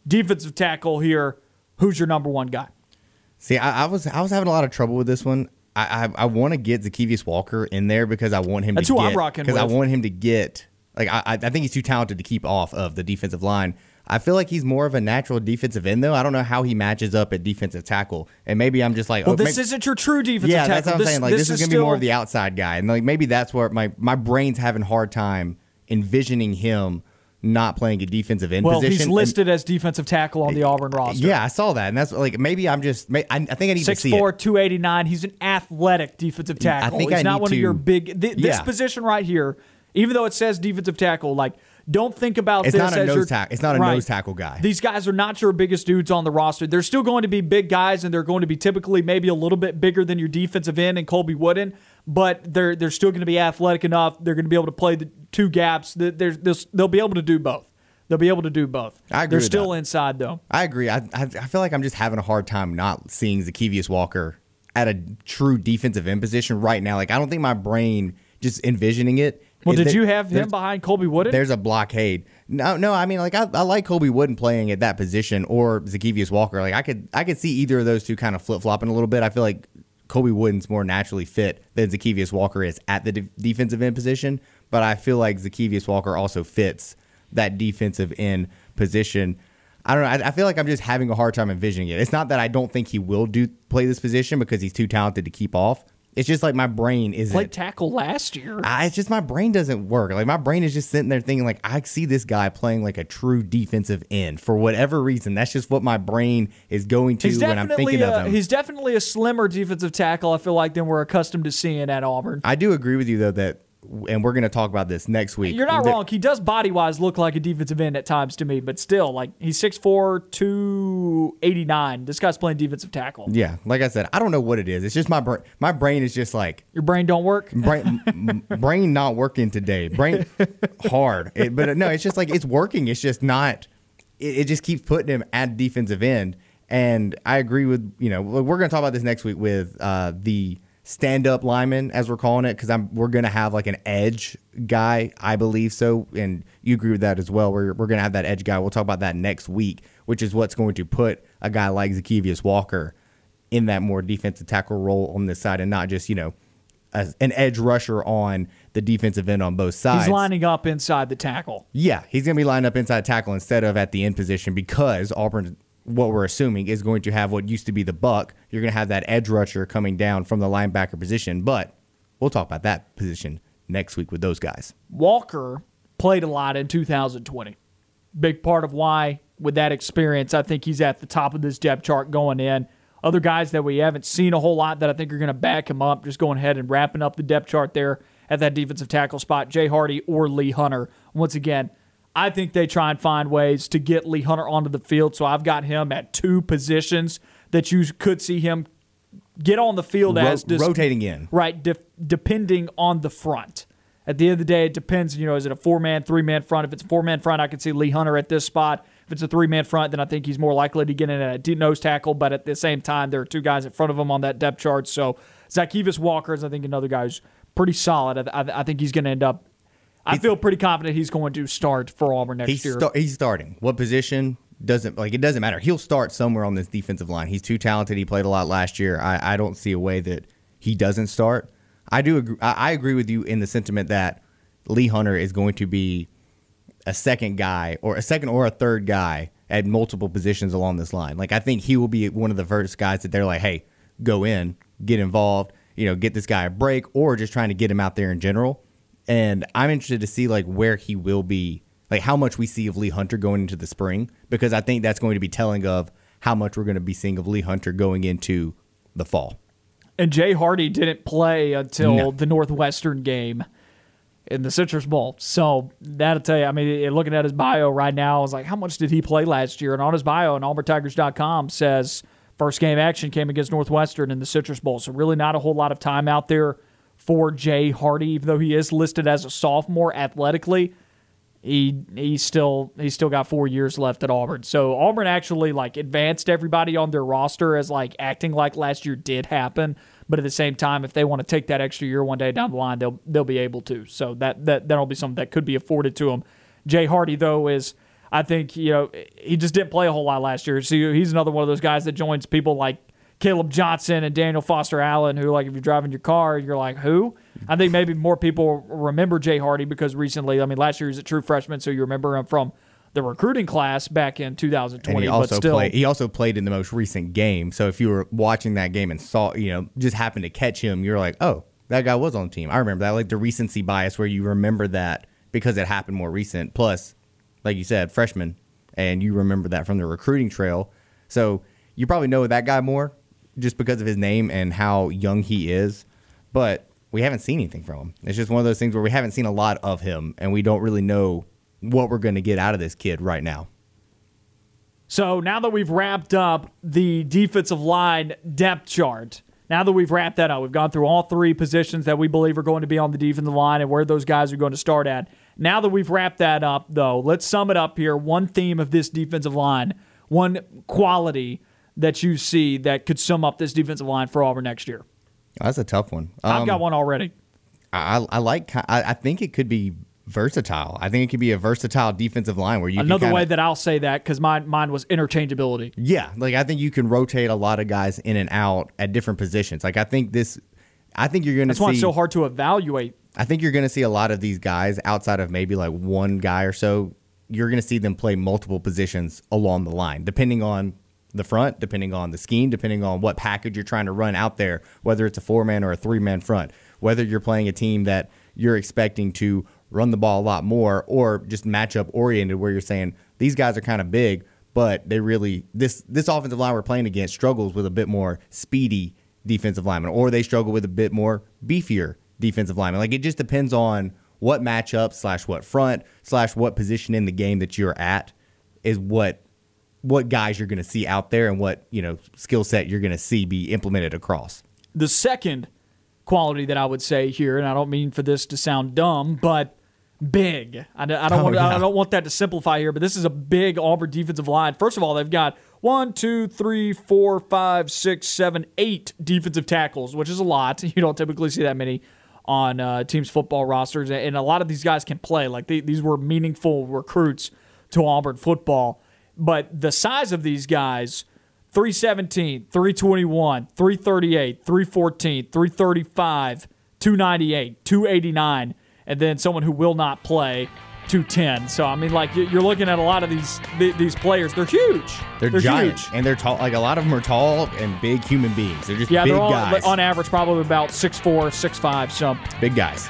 defensive tackle here. Who's your number one guy? See, I, I was I was having a lot of trouble with this one. I I, I want to get Zykeivous Walker in there because I want him That's to who get I'm rocking because I want him to get like I I think he's too talented to keep off of the defensive line. I feel like he's more of a natural defensive end though. I don't know how he matches up at defensive tackle, and maybe I'm just like, Well, oh, this maybe- isn't your true defensive tackle. yeah, tackle. that's what I'm this, saying. Like this, is, gonna be more of the outside guy, and like maybe that's where my my brain's having hard time envisioning him not playing a defensive end Well, position. he's And- listed as defensive tackle on the Auburn roster. yeah, I saw that, and that's like maybe I'm just. I, I think I need to see 6'4", it. 289. He's an athletic defensive tackle. I think He's I not need one of your big. Th- This Yeah. position right here, even though it says defensive tackle, like don't think about It's this not a as nose your tack- it's not a right. nose tackle guy. These guys are not your biggest dudes on the roster. They're still going to be big guys, and they're going to be typically maybe a little bit bigger than your defensive end and Colby Wooden. But they're they're still going to be athletic enough. They're going to be able to play the two gaps. They're, they'll be able to do both. They'll be able to do both. I agree They're still that. inside though. I agree. I, I I feel like I'm just having a hard time not seeing Zykeivous Walker at a true defensive end position right now. Like I don't think my brain just envisioning it. Well, did you have him behind Colby Wooden? There's a blockade. No, no. I mean, like I, I like Colby Wooden playing at that position or Zykeivous Walker. Like I could I could see either of those two kind of flip flopping a little bit. I feel like Colby Wooden's more naturally fit than Zykeivous Walker is at the de- defensive end position. But I feel like Zykeivous Walker also fits that defensive end position. I don't know. I, I feel like I'm just having a hard time envisioning it. It's not that I don't think he will do play this position because he's too talented to keep off. It's just like my brain isn't. played tackle last year. I, it's just my brain doesn't work. Like my brain is just sitting there thinking like I see this guy playing like a true defensive end for whatever reason. That's just what my brain is going to when I'm thinking a, of him. he's definitely a slimmer defensive tackle. I feel like than we're accustomed to seeing at Auburn. I do agree with you though that, and we're going to talk about this next week. You're not wrong. He does body wise look like a defensive end at times to me, but still, like he's 6'4", 289. This guy's playing defensive tackle. Yeah, like I said, I don't know what it is. It's just my brain. My brain is just like Your brain don't work. brain, m- brain not working today. Brain hard, It- but no, it's just like it's working. It's just not. It, it just keeps putting him at defensive end, and I agree with you know we're going to talk about this next week with uh, the stand up lineman as we're calling it because I'm we're going to have like an edge guy, I believe so, and you agree with that as well. We're we're going to have that edge guy. We'll talk about that next week, which is what's going to put a guy like Zykeivous Walker in that more defensive tackle role on this side, and not just you know as an edge rusher on the defensive end on both sides. He's lining up inside the tackle. Yeah, he's going to be lined up inside tackle instead of at the end position because Auburn, what we're assuming, is going to have what used to be the buck. You're going to have that edge rusher coming down from the linebacker position. But we'll talk about that position next week with those guys. Walker played a lot in 2020. Big part of why, with that experience, I think he's at the top of this depth chart going in. Other guys that we haven't seen a whole lot that I think are going to back him up, just going ahead and wrapping up the depth chart there at that defensive tackle spot, Jay Hardy or Lee Hunter. Once again, I think they try and find ways to get Lee Hunter onto the field. So I've got him at two positions that you could see him get on the field Ro- as dis- rotating in. right? De- depending on the front. At the end of the day, it depends. You know, is it a four man, three man front? If it's a four man front, I could see Lee Hunter at this spot. If it's a three man front, then I think he's more likely to get in at a nose tackle. But at the same time, there are two guys in front of him on that depth chart. So Zykeivous Walker is, I think, another guy who's pretty solid. I, I, I think he's going to end up. I feel pretty confident he's going to start for Auburn next He's year. sta- he's starting. What position doesn't like it doesn't matter. He'll start somewhere on this defensive line. He's too talented. He played a lot last year. I, I don't see a way that he doesn't start. I do agree. I, I agree with you in the sentiment that Lee Hunter is going to be a second guy or a second or a third guy at multiple positions along this line. Like I think he will be one of the first guys that they're like, hey, go in, get involved, you know, get this guy a break, or just trying to get him out there in general. And I'm interested to see like where he will be, like how much we see of Lee Hunter going into the spring, because I think that's going to be telling of how much we're going to be seeing of Lee Hunter going into the fall. And Jay Hardy didn't play until No. the Northwestern game in the Citrus Bowl. So that'll tell you. I mean, looking at his bio right now, I was like, how much did he play last year? And on his bio on AuburnTigers.com says first game action came against Northwestern in the Citrus Bowl. So really not a whole lot of time out there for Jay Hardy, even though he is listed as a sophomore athletically. He he's still he's still got four years left at Auburn. So Auburn actually like advanced everybody on their roster as like acting like last year did happen. But at the same time, if they want to take that extra year one day down the line, they'll they'll be able to. So that that that'll be something that could be afforded to them. Jay Hardy though is I think you know he just didn't play a whole lot last year. So he's another one of those guys that joins people like Caleb Johnson and Daniel Foster Allen, who like if you're driving your car, you're like who? I think maybe more people remember Jay Hardy because recently, I mean, last year he was a true freshman, so you remember him from the recruiting class back in 2020. And he also but still, played. He also played in the most recent game. So if you were watching that game and saw, you know, just happened to catch him, you're like, oh, that guy was on the team. I remember that, like the recency bias where you remember that because it happened more recent. Plus, like you said, freshman, and you remember that from the recruiting trail. So you probably know that guy more just because of his name and how young he is. But we haven't seen anything from him. It's just one of those things where we haven't seen a lot of him, and we don't really know what we're going to get out of this kid right now. So now that we've wrapped up the defensive line depth chart, now that we've wrapped that up, we've gone through all three positions that we believe are going to be on the defensive line and where those guys are going to start at. Now that we've wrapped that up, though, let's sum it up here. One theme of this defensive line, one quality that you see that could sum up this defensive line for Auburn next year. That's a tough one. I've Um, got one already. I, I like. I, I think it could be versatile. I think it could be a versatile defensive line where you can Another kinda- way that I'll say that because mine mine was interchangeability. Yeah, like I think you can rotate a lot of guys in and out at different positions. Like I think this, I think you're going to That's why see. it's so hard to evaluate. I think you're going to see a lot of these guys outside of maybe like one guy or so. You're going to see them play multiple positions along the line, depending on the front, depending on the scheme, depending on what package you're trying to run out there, whether it's a four man or a three man front, whether you're playing a team that you're expecting to run the ball a lot more or just matchup oriented where you're saying these guys are kind of big, but they really this this offensive line we're playing against struggles with a bit more speedy defensive lineman, or they struggle with a bit more beefier defensive lineman. Like it just depends on what matchup slash what front slash what position in the game that you're at is what what guys you're going to see out there and what you know skill set you're going to see be implemented across. The second quality that I would say here, and I don't mean for this to sound dumb, but big. I, don't- I don't Oh, want yeah. I don't want that to simplify here, but this is a big Auburn defensive line. First of all, they've got one, two, three, four, five, six, seven, eight defensive tackles, which is a lot. You don't typically see that many on uh, teams' football rosters, and a lot of these guys can play. Like they, these were meaningful recruits to Auburn football, but the size of these guys. 317, 321, 338, 314, 335, 298, 289, and then someone who will not play, 210. So I mean, like you- you're looking at a lot of these these players. They're huge. They're, giant, huge. and they're tall. Like a lot of them are tall and big human beings. They're just Yeah, big they're all guys. on average probably about 6'4", 6'5", So big guys.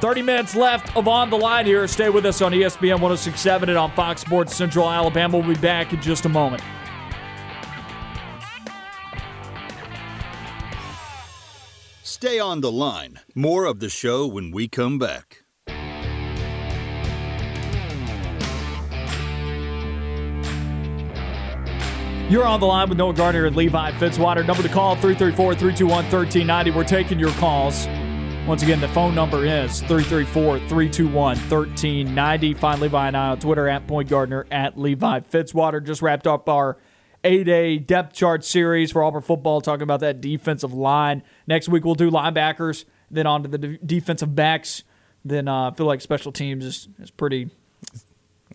30 minutes left of On the Line here. Stay with us on ESPN 1067 and on Fox Sports Central Alabama. We'll be back in just a moment. Stay on the line. More of the show when we come back. You're on the line with Noah Gardner and Levi Fitzwater. Number to call 334 321 1390. We're taking your calls. Once again, the phone number is 334 321 1390. Find Levi and I on Twitter at Point Gardner at Levi Fitzwater. Just wrapped up our A-Day depth chart series for Auburn football, talking about that defensive line. Next week, we'll do linebackers, then on to the de- defensive backs. Then uh, I feel like special teams is, is pretty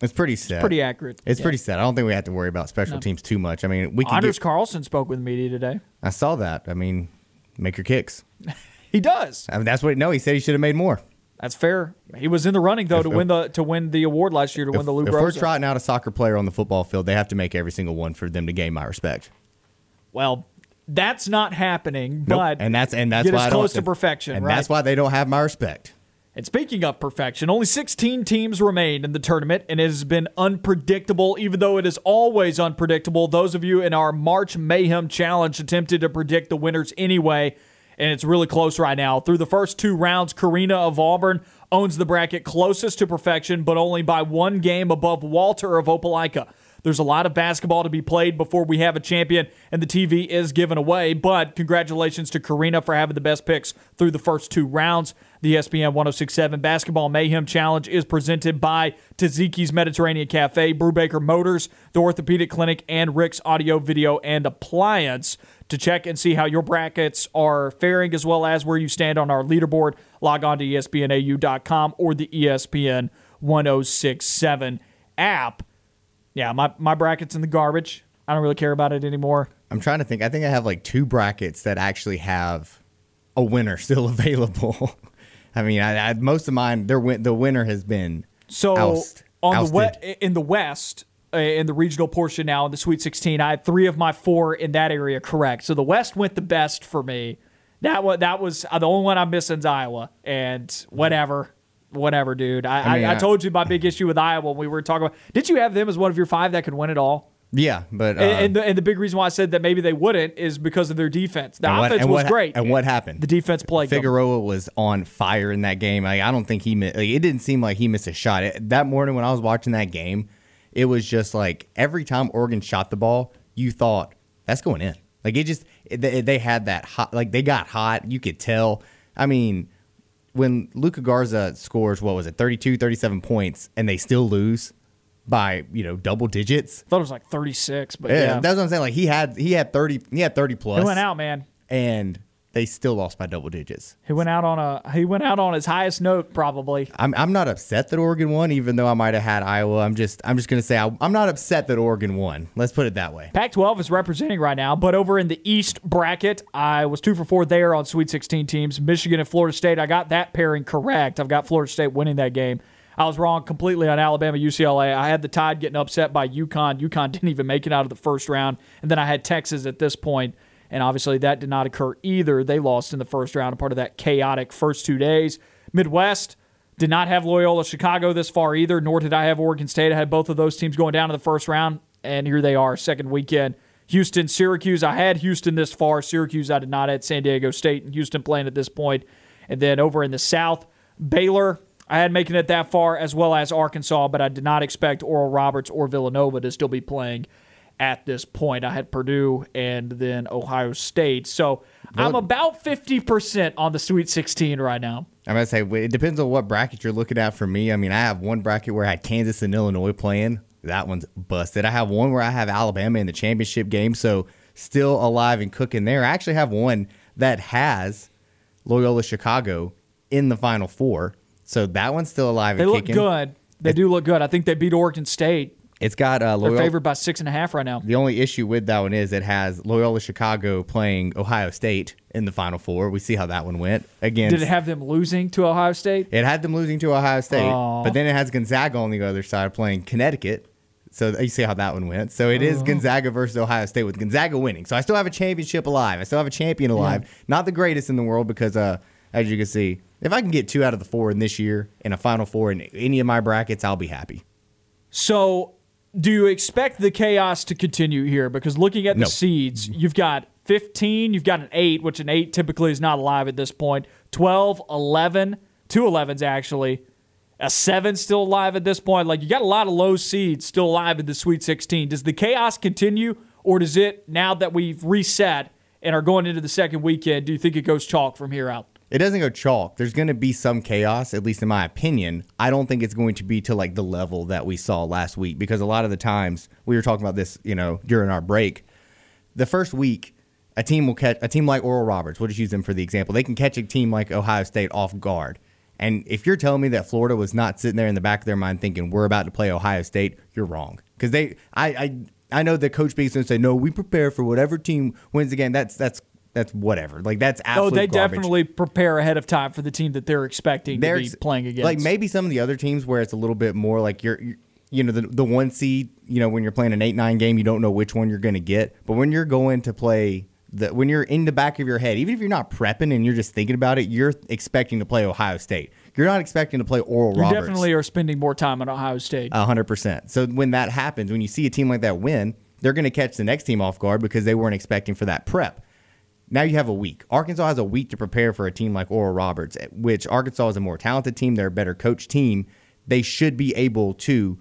It's pretty set. pretty accurate. It's Yeah. pretty set. I don't think we have to worry about special teams too much. I mean, we can. Anders Get, Carlson spoke with media today. I saw that. I mean, make your kicks. He does. I mean, that's what. No, he said he should have made more. That's fair. He was in the running though If- to win the to win the award last year to win the Lou if we're trotting out a soccer player on the football field, they have to make every single one for them to gain my respect. well, that's not happening. Nope. But and that's and that's why close to perfection. And right? that's why they don't have my respect. And speaking of perfection, only 16 teams remain in the tournament, and it has been unpredictable, even though it is always unpredictable. Those of you in our March Mayhem Challenge attempted to predict the winners anyway, and it's really close right now. Through the first two rounds, Karina of Auburn owns the bracket closest to perfection, but only by one game above Walter of Opelika. There's a lot of basketball to be played before we have a champion, and the TV is given away. But congratulations to Karina for having the best picks through the first two rounds. The ESPN 1067 Basketball Mayhem Challenge is presented by Taziki's Mediterranean Cafe, Brubaker Motors, the Orthopedic Clinic, and Rick's Audio, Video, and Appliance. To check and see how your brackets are faring, as well as where you stand on our leaderboard, log on to ESPNAU.com or the ESPN 1067 app. Yeah, my, my bracket's in the garbage. I don't really care about it anymore. I'm trying to think. I think I have like two brackets that actually have a winner still available. I mean, I, I, most of mine, their win, the winner has been So oust- on ousted. the we- in the West, uh, in the regional portion now in the Sweet 16, I had three of my four in that area correct. So the West went the best for me. That was that was uh, the only one I'm missing is Iowa, and whatever. Whatever, dude. I, I, mean, I, I- told you my big issue with Iowa when we were talking about. Did you have them as one of your five that could win it all? Yeah, but uh, And, and, the, and the big reason why I said that maybe they wouldn't is because of their defense. The what- offense was what- great. And what happened? The defense played them. Figueroa was on fire in that game. Like, I don't think he missed. Like, it didn't seem like he missed a shot It- that morning when I was watching that game. It was just like every time Oregon shot the ball, you thought that's going in. Like it just they, they had that hot. Like they got hot. You could tell. I mean, when Luka Garza scores, what was it, 32, 37 points, and they still lose by you know double digits. I thought it was like 36, but Yeah, yeah. that's what I'm saying. Like he had he had 30 he had 30 plus. he went out, man. and they still lost by double digits. He went out on a he went out on his highest note probably. I'm I'm not upset that Oregon won, even though I might have had Iowa. I'm just I'm just gonna say I, I'm not upset that Oregon won. Let's put it that way. Pac 12 is representing right now, but over in the East bracket, I was two for four there on Sweet 16 teams. Michigan and Florida State, I got that pairing correct. I've got Florida State winning that game. I was wrong completely on Alabama, UCLA. I had the Tide getting upset by UConn. UConn didn't even make it out of the first round. And then I had Texas at this point, and obviously that did not occur either. They lost in the first round, a part of that chaotic first two days. Midwest, did not have Loyola Chicago this far either, nor did I have Oregon State. I had both of those teams going down to the first round, and here they are, second weekend. Houston, Syracuse. I had Houston this far. Syracuse, I did not. Had San Diego State and Houston playing at this point. And then over in the South, Baylor, I had making it that far, as well as Arkansas, but I did not expect Oral Roberts or Villanova to still be playing at this point. I had Purdue and then Ohio State. So I'm about 50% on the Sweet 16 right now. I'm gonna say it depends on what bracket you're looking at. For me, I mean, I have one bracket where I had Kansas and Illinois playing. That one's busted. I have one where I have Alabama in the championship game, so still alive and cooking there. I actually have one that has Loyola Chicago in the Final Four, so that one's still alive They look kicking. good. They do look good. I think they beat Oregon State It's got uh, They're favored by six and a half right now. The only issue with that one is it has Loyola Chicago playing Ohio State in the Final Four. We see how that one went. Again, Did it have them losing to Ohio State? It had them losing to Ohio State, Aw. but then it has Gonzaga on the other side playing Connecticut. So you see how that one went. So it is Gonzaga versus Ohio State with Gonzaga winning. So I still have a championship alive. I still have a champion alive. Not the greatest in the world because, uh, as you can see, if I can get two out of the four in this year in a Final Four in any of my brackets, I'll be happy. So, do you expect the chaos to continue here? Because looking at the No. seeds, you've got 15, you've got an 8, which an 8 typically is not alive at this point, 12, 11, two 11s actually, a 7 still alive at this point. Like, you got a lot of low seeds still alive in the Sweet 16. Does the chaos continue, or does it, now that we've reset and are going into the second weekend, do you think it goes chalk from here out? It doesn't go chalk. There's going to be some chaos, at least in my opinion. I don't think it's going to be to like the level that we saw last week because a lot of the times we were talking about this, you know, during our break. The first week, a team will catch a team like Oral Roberts. We'll just use them for the example. They can catch a team like Ohio State off guard. And if you're telling me that Florida was not sitting there in the back of their mind thinking we're about to play Ohio State, you're wrong. Because they, I, I, I know that Coach Beason going to say no. We prepare for whatever team wins the game. That's that's that's whatever. Like that's Oh, absolute they garbage. definitely prepare ahead of time for the team that they're expecting they're to be playing against. Like maybe some of the other teams where it's a little bit more like you're, you're you know, the the one seed. You know, when you're playing an eight nine game, you don't know which one you're going to get. But when you're going to play the when you're in the back of your head, even if you're not prepping and you're just thinking about it, you're expecting to play Ohio State. You're not expecting to play Oral you Roberts. definitely are spending more time at Ohio State. A hundred percent. So when that happens, when you see a team like that win, they're going to catch the next team off guard because they weren't expecting for that prep. Now you have a week. Arkansas has a week to prepare for a team like Oral Roberts, which Arkansas is a more talented team. They're a better coach team. They should be able to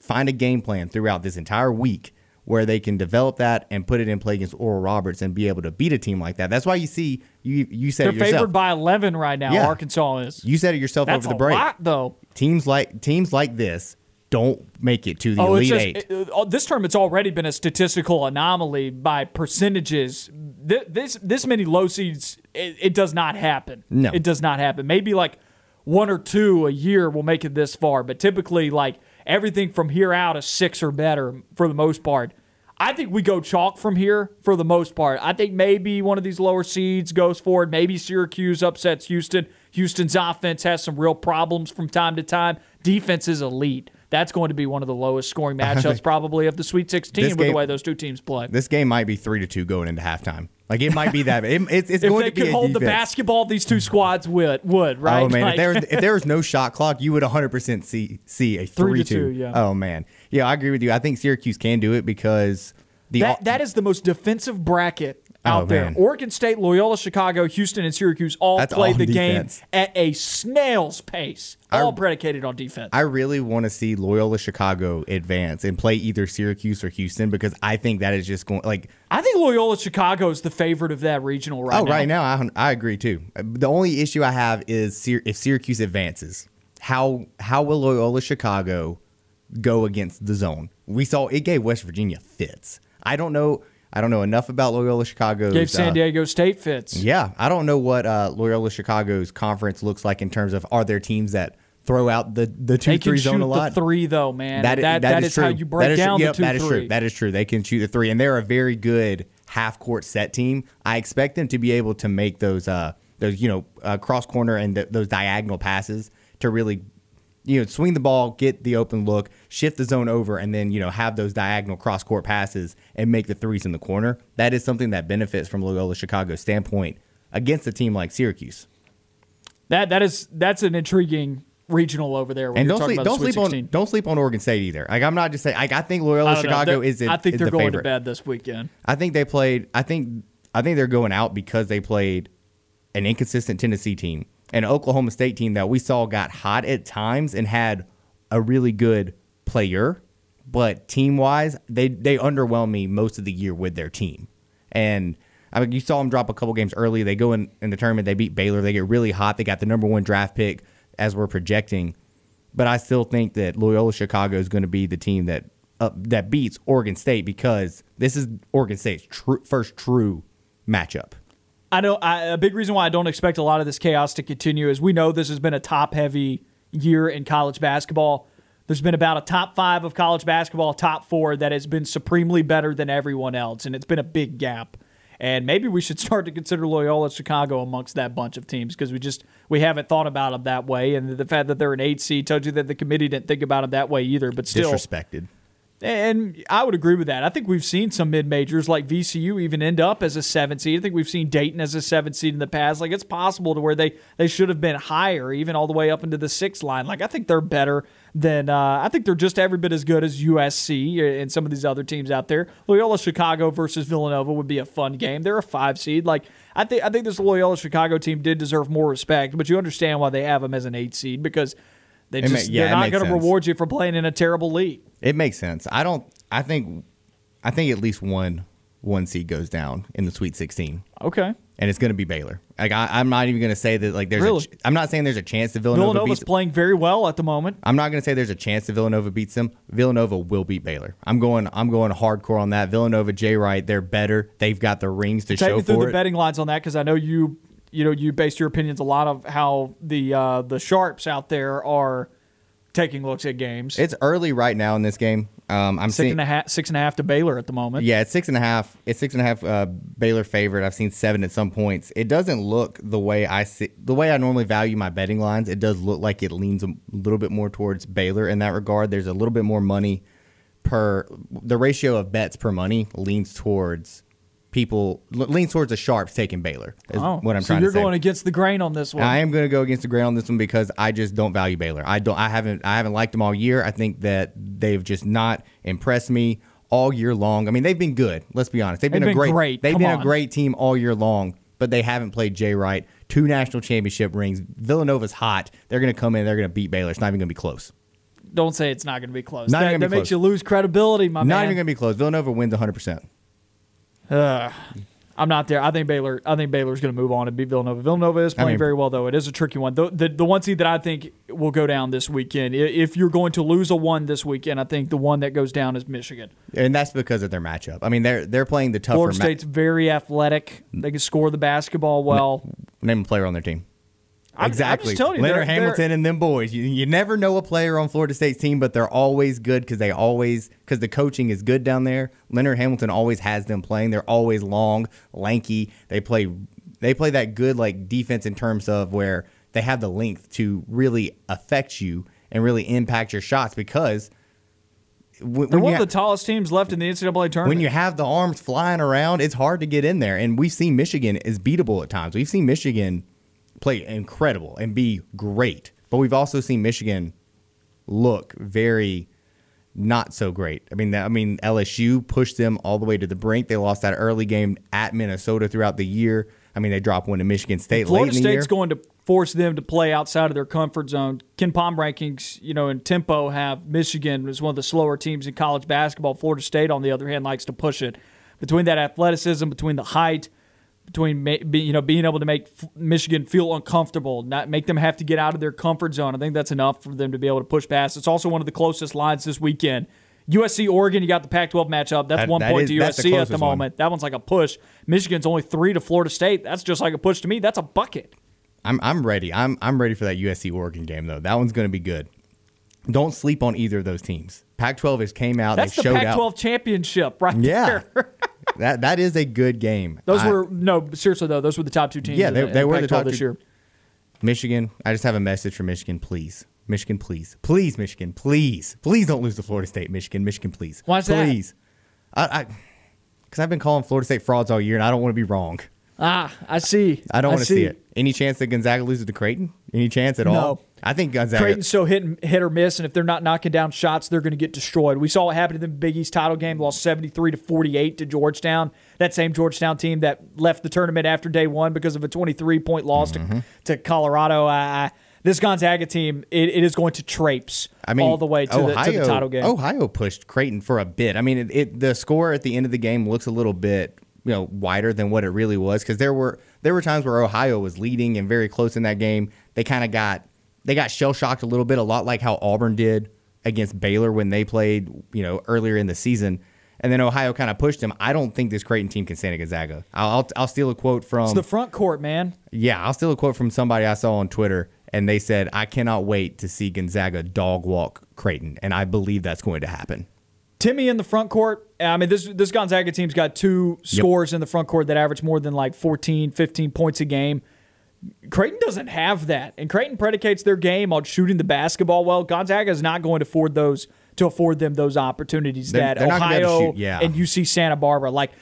find a game plan throughout this entire week where they can develop that and put it in play against Oral Roberts and be able to beat a team like that. That's why you see you you said They're it yourself. favored by 11 right now. Yeah. Arkansas is. you said it yourself That's over the a break. lot, though. Teams like teams like this don't make it to the Oh, it's elite just, eight. it- this term, it's already been a statistical anomaly by percentages. Th- This this many low seeds, it, it does not happen. No. it does not happen. Maybe like one or two a year will make it this far, but typically like everything from here out is six or better for the most part. I think we go chalk from here for the most part. I think maybe one of these lower seeds goes forward. Maybe Syracuse upsets Houston. Houston's offense has some real problems from time to time. Defense is elite. That's going to be one of the lowest scoring matchups probably of the Sweet 16 This with the way those two teams play. This game might be three to two going into halftime. Like it might be that. It, it's it's if going they to be could a hold the basketball, these two squads would would oh, right. Oh man, Like- if there was if there was no shot clock, you would 100 percent see see a Three three, to two, yeah. Oh man, yeah, I agree with you. I think Syracuse can do it because the That that is the most defensive bracket Oh, out Oh, there. man. Oregon State, Loyola, Chicago, Houston, and Syracuse all That's played all the defense. game at a snail's pace, all predicated on defense. I really want to see Loyola Chicago advance and play either Syracuse or Houston because I think that is just going like I think Loyola Chicago is the favorite of that regional right oh now. right now I I agree too. The only issue I have is Syr- if Syracuse advances, how how will Loyola Chicago go against the zone? We saw it gave West Virginia fits. I don't know. I don't know enough about Loyola Chicago. Gave San Diego State fits. Yeah, I don't know what uh, Loyola Chicago's conference looks like in terms of are there teams that throw out the the two They can three shoot zone a the lot. three though, man. That, that, that that is, is, true. how you break That is true. down Yep, the two that is three. true. That is true. They can shoot the three, and they're a very good half court set team. I expect them to be able to make those uh those you know uh, cross corner and th- those diagonal passes to really you know swing the ball, get the open look, shift the zone over, and then you know have those diagonal cross court passes and make the threes in the corner. That is something that benefits from Loyola Chicago's standpoint against a team like Syracuse. That that is that's an intriguing regional over there. When And you're don't talking sleep, about don't sleep 16. on don't sleep on Oregon State either. Like I'm not just saying. Like I think Loyola I. Chicago is. the- I think is they're the going favorite. to bed this weekend. I think they played. I think I think they're going out because they played an inconsistent Tennessee team, an Oklahoma State team that we saw got hot at times and had a really good player, but team wise, they they underwhelmed me most of the year with their team. And I mean, you saw them drop a couple games early. They go in in the tournament. They beat Baylor. They get really hot. They got the number one draft pick as we're projecting. But I still think that Loyola Chicago is going to be the team that uh, that beats Oregon State because this is Oregon State's tru- first true matchup. I know I, a big reason why I don't expect a lot of this chaos to continue is we know this has been a top heavy year in college basketball. there's been about a top five of college basketball, top four that has been supremely better than everyone else, and it's been a big gap. And maybe we should start to consider Loyola Chicago amongst that bunch of teams because we just we haven't thought about them that way. And the fact that they're an eight seed tells you that the committee didn't think about them that way either. But still, Disrespected. And I would agree with that. I think we've seen some mid majors like VCU even end up as a seven seed. I think we've seen Dayton as a seven seed in the past. Like it's possible to where they they should have been higher, even all the way up into the six line. Like I think they're better than uh, I think they're just every bit as good as USC and some of these other teams out there. Loyola Chicago versus Villanova would be a fun game. They're a five seed. Like I think I think this Loyola Chicago team did deserve more respect, but you understand why they have them as an eight seed because they It ma- just yeah, they're not going to reward you for playing in a terrible league. It makes sense. I don't. I think. I think at least one one seed goes down in the Sweet 16, Okay. and it's going to be Baylor. Like I, I'm not even going to say that. Like there's. Really? A, ch- I'm not saying there's a chance that Villanova Villanova's beats. playing very well at the moment. I'm not going to say there's a chance that Villanova beats them. Villanova will beat Baylor. I'm going. I'm going hardcore on that. Villanova, Jay Wright, they're better. They've got the rings to Take show me through for the it. betting lines on that because I know you you know you based your opinions a lot of how the uh, the sharps out there are taking looks at games. It's early right now in this game. Um, I'm six seeing. and a half six and a half to Baylor at the moment. Yeah, it's six and a half. It's six and a half. Uh, Baylor favorite. I've seen seven at some points. It doesn't look the way I see the way I normally value my betting lines. It does look like it leans a little bit more towards Baylor in that regard. There's a little bit more money per the ratio of bets per money leans towards people lean towards the sharps taking Baylor. Is Oh, what I'm so trying you're to say. going against the grain on this one. I am going to go against the grain on this one because I just don't value Baylor. I don't. I haven't. I haven't liked them all year. I think that they've just not impressed me all year long. I mean, they've been good. Let's be honest. They've been, They've a great. great. They've Come been on. a great team all year long, but they haven't played Jay Wright. Two national championship rings. Villanova's hot. They're going to come in. They're going to beat Baylor. It's not even going to be close. Don't say it's not going to be close. Not that that be makes close. you lose credibility, my not man. even going to be close. Villanova wins 100. percent Ugh. I'm not there. I think Baylor. I think Baylor's going to move on and beat Villanova. Villanova is playing mean- very well, though. It is a tricky one. The, the the one seed that I think will go down this weekend. If you're going to lose a one this weekend, I think the one that goes down is Michigan. And that's because of their matchup. I mean, they're they're playing the tougher. Florida ma- State's very athletic. They can score the basketball well. Name a player on their team. I'm- I'm exactly. telling you, Leonard they're- Hamilton and them boys. You, you never know a player on Florida State's team, but they're always good because they always because the coaching is good down there. Leonard Hamilton always has them playing. They're always long, lanky. They play they play that good like defense in terms of where they have the length to really affect you and really impact your shots because when, They're one of the tallest teams left in the NCAA tournament. when you have the arms flying around, it's hard to get in there. And we've seen Michigan is beatable at times. We've seen Michigan play incredible and be great, but we've also seen Michigan look very not so great. I mean, that- I mean LSU pushed them all the way to the brink. They lost that early game at Minnesota throughout the year. I mean, they dropped one to Michigan State Florida late in the State's year. going to force them to play outside of their comfort zone. KenPom rankings, you know, in tempo have Michigan as one of the slower teams in college basketball. Florida State, on the other hand, likes to push it. Between that athleticism, between the height, between you know being able to make Michigan feel uncomfortable, not make them have to get out of their comfort zone. I think that's enough for them to be able to push past. It's also one of the closest lines this weekend. USC Oregon, you got the Pac-12 matchup. That's That- one that point is- to that's the USC at the closest one. moment. That one's like a push. Michigan's only three to Florida State. That's just like a push to me. That's a bucket. I'm I'm ready. I'm I'm ready for that USC Oregon game though. That one's going to be good. Don't sleep on either of those teams. Pac-12 has came out. That's they the showed Pac-12 out. championship right Yeah, there. that that is a good game. Those I- were no seriously though. Those were the top two teams. Yeah, in they- in were the Pac-12 top this two- year. Michigan. I just have a message for Michigan, please. Michigan, please, please, Michigan, please, please don't lose to Florida State. Michigan, Michigan, please. Why's that? please. I, I, because I've been calling Florida State frauds all year, and I don't want to be wrong. Ah, I see. I don't want to see it. Any chance that Gonzaga loses to Creighton? Any chance at all? I think Gonzaga. Creighton's so hit and, hit or miss, and if they're not knocking down shots, they're going to get destroyed. We saw what happened in the Big East title game, lost seventy three to forty eight to Georgetown. That same Georgetown team that left the tournament after day one because of a twenty three point loss Mm-hmm. to, to Colorado. I, I, this Gonzaga team, it, it is going to traipse I mean, all the way to, Ohio, the, to the title game. Ohio pushed Creighton for a bit. I mean, it, it the score at the end of the game looks a little bit you know wider than what it really was because there were there were times where Ohio was leading and very close in that game. They kind of got they got shell shocked a little bit, a lot like how Auburn did against Baylor when they played you know earlier in the season. And then Ohio kind of pushed them. I don't think this Creighton team can stand a Gonzaga. I'll, I'll, I'll steal a quote from it's the front court, man. yeah, I'll steal a quote from somebody I saw on Twitter, and they said, I cannot wait to see Gonzaga dog walk Creighton. And I believe that's going to happen. Timme in the front court. I mean, this this Gonzaga team's got two scores in the front court that average more than like 14, 15 points a game. Creighton doesn't have that, and Creighton predicates their game on shooting the basketball well. Gonzaga is not going to afford those to afford them those opportunities They're- that they're not gonna be able to Ohio shoot, yeah. and UC Santa Barbara like.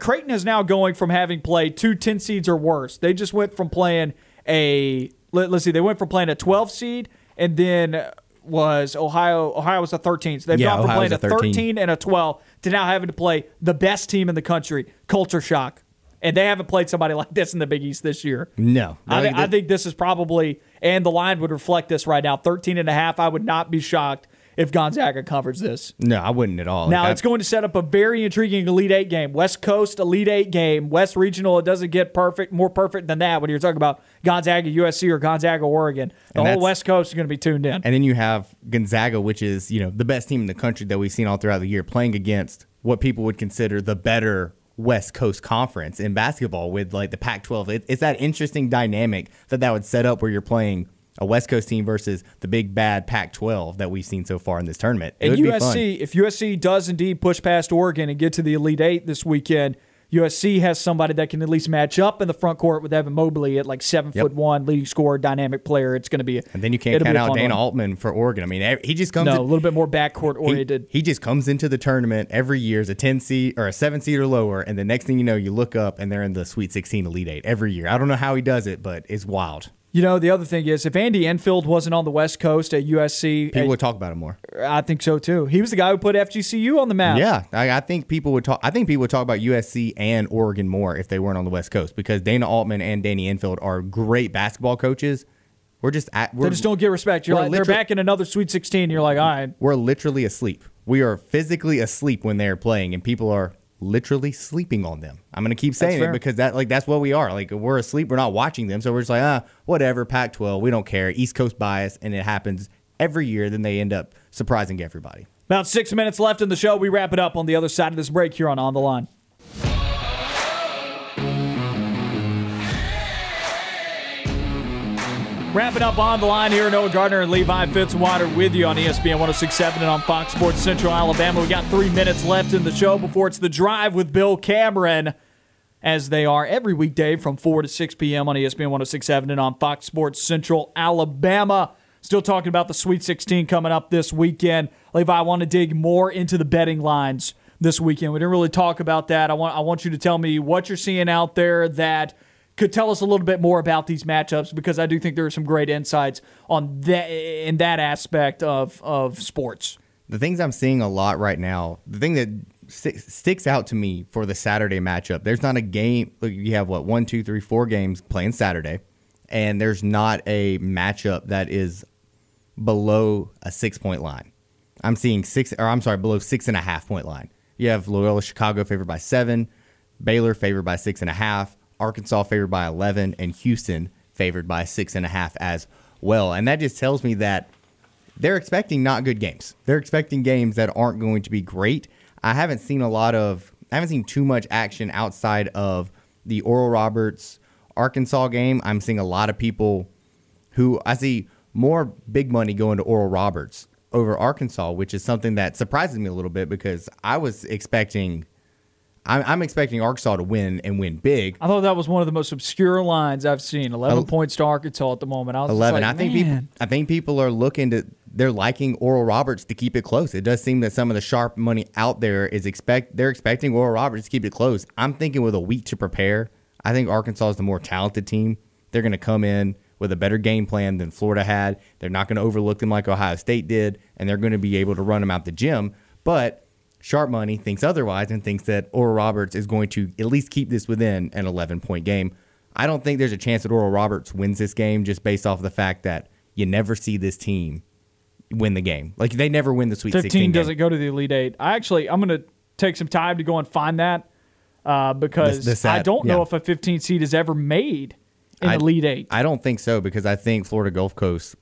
Creighton is now going from having played two 10 seeds or worse. They just went from playing a let, us see, they went from playing a 12 seed and then was Ohio Ohio was a 13. So they've Yeah, gone from Ohio playing a a 13. 13 and a 12 to now having to play the best team in the country, Culture Shock. And they haven't played somebody like this in the Big East this year. No. I, thi- I think this is probably, and the line would reflect this right now 13 and a half. I would not be shocked if Gonzaga covers this. No, I wouldn't at all. Now Like, it's I- going to set up a very intriguing Elite Eight game. West Coast Elite Eight game. West Regional. It doesn't get perfect, more perfect than that when you're talking about Gonzaga USC or Gonzaga Oregon. The whole West Coast is going to be tuned in. And then you have Gonzaga, which is you know the best team in the country that we've seen all throughout the year, playing against what people would consider the better West Coast Conference in basketball with like the Pac-12. It, it's that interesting dynamic that that would set up where you're playing a West Coast team versus the big bad Pac-12 that we've seen so far in this tournament. It And would be fun. USC, if USC does indeed push past Oregon and get to the Elite Eight this weekend, USC has somebody that can at least match up in the front court with Evan Mobley at like seven Yep. foot one, leading scorer, dynamic player. It's going to be, a, And then you can't count out Dana one. Altman for Oregon. I mean, he just comes. No, in- a little bit more backcourt he, oriented. he just comes into the tournament every year as a 10 seed or a 7 seed or lower and the next thing you know you look up and they're in the sweet 16 elite 8 every year i don't know how he does it but it's wild You know, the other thing is if Andy Enfield wasn't on the West Coast at USC, people uh, would talk about it more I think so too. He was the guy who put FGCU on the map. yeah I, I think people would talk i think people would talk about usc and oregon more if they weren't on the west coast because dana altman and danny enfield are great basketball coaches we're just at we're, They just don't get respect. You're like, they're back in another Sweet 16. You're like, all right. we're literally asleep we are physically asleep when they're playing and people are literally sleeping on them i'm gonna keep saying it because that like that's what we are like we're asleep we're not watching them so we're just like ah whatever pac 12 we don't care east coast bias and it happens every year then they end up surprising everybody About six minutes left in the show. We wrap it up on the other side of this break here on On the Line. Wrapping up on the line here, Noah Gardner and Levi Fitzwater with you on ESPN 1067 and on Fox Sports Central Alabama. We got three minutes left in the show before it's the drive with Bill Cameron, as they are every weekday from 4 to 6 p.m. on ESPN 1067 and on Fox Sports Central Alabama. Still talking about the Sweet 16 coming up this weekend. Levi, I want to dig more into the betting lines this weekend. We didn't really talk about that. I want I want you to tell me what you're seeing out there that could tell us a little bit more about these matchups because I do think there are some great insights on that in that aspect of of sports. the things i'm seeing a lot right now the thing that sti- sticks out to me for the saturday matchup there's not a game you have what one two three four games playing saturday and there's not a matchup that is below a six point line. I'm seeing six, or I'm sorry, below six and a half point line. You have Loyola Chicago favored by seven, Baylor favored by six and a half, Arkansas favored by 11, and Houston favored by six and a half as well. And that just tells me that they're expecting not good games. They're expecting games that aren't going to be great. I haven't seen a lot of, I haven't seen too much action outside of the Oral Roberts Arkansas game. I'm seeing a lot of people who I see more big money going to Oral Roberts over Arkansas, which is something that surprises me a little bit because I was expecting, I'm, I'm expecting Arkansas to win and win big. I thought that was one of the most obscure lines I've seen. Eleven El- points to Arkansas at the moment. I was 11. like, I think people I think people are looking to they're liking Oral Roberts to keep it close. It does seem that some of the sharp money out there is expect they're expecting Oral Roberts to keep it close. I'm thinking with a week to prepare, I think Arkansas is the more talented team. They're going to come in with a better game plan than Florida had. They're not going to overlook them like Ohio State did, and they're going to be able to run them out the gym. But Sharp Money thinks otherwise and thinks that Oral Roberts is going to at least keep this within an 11 point game. I don't think there's a chance that Oral Roberts wins this game just based off of the fact that you never see this team win the game. Like they never win the Sweet 15 16 doesn't game. go to the Elite Eight. I actually, I'm going to take some time to go and find that uh, because The- the I don't know yeah. if a 15 seed is ever made in I- Elite Eight. I don't think so because I think Florida Gulf Coast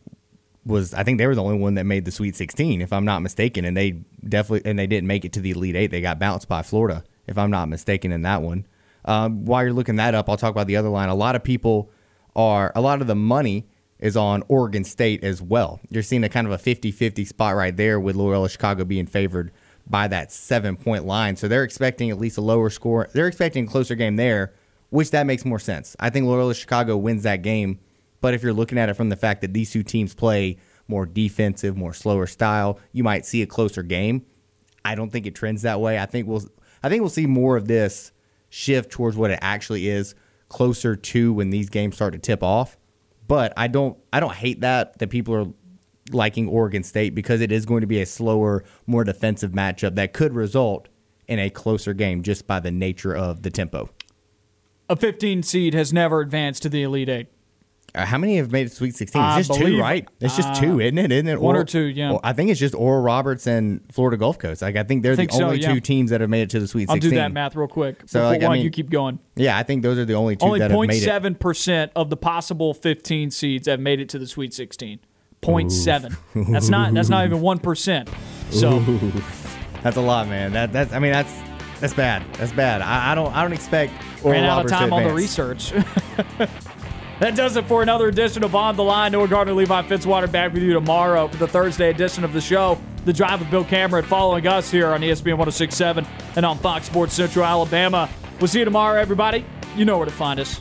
was I think they were the only one that made the Sweet 16 if I'm not mistaken and they definitely and they didn't make it to the Elite 8 they got bounced by Florida if I'm not mistaken in that one. Um, while you're looking that up, I'll talk about the other line. A lot of people are a lot of the money is on Oregon State as well. You're seeing a kind of a 50 50 spot right there with Loyola Chicago being favored by that seven point line. So they're expecting at least a lower score. They're expecting a closer game there, which that makes more sense. I think Loyola Chicago wins that game. But if you're looking at it from the fact that these two teams play more defensive, more slower style, you might see a closer game. I don't think it trends that way. I think we'll I think we'll see more of this shift towards what it actually is, closer to when these games start to tip off. But I don't I don't hate that that people are liking Oregon State because it is going to be a slower, more defensive matchup that could result in a closer game just by the nature of the tempo. A 15 seed has never advanced to the Elite Eight. Uh, how many have made it to Sweet 16? I It's just believe- two, right? It's just two, isn't it? Isn't it? one or two, yeah. Well, I think it's just Oral Roberts and Florida Gulf Coast. Like I think they're think the so, only yeah. two teams that have made it to the Sweet I'll 16. do that math real quick. So, Before- like, I while mean- you keep going. Yeah, I think those are the only two Only that have made it. 0.7% of the possible 15 seeds have made it to the Sweet 16. 0.7. That's not that's not even 1%. So That's a lot, man. That that's I mean that's that's bad. That's bad. I, I don't I don't expect Oral ran out of Roberts to time on the advance. research. that does it for another edition of On the Line. Noah Gardner, Levi Fitzwater back with you tomorrow for the Thursday edition of the show. The Drive with Bill Cameron following us here on ESPN 1067 and on Fox Sports Central Alabama. We'll see you tomorrow, everybody. You know where to find us.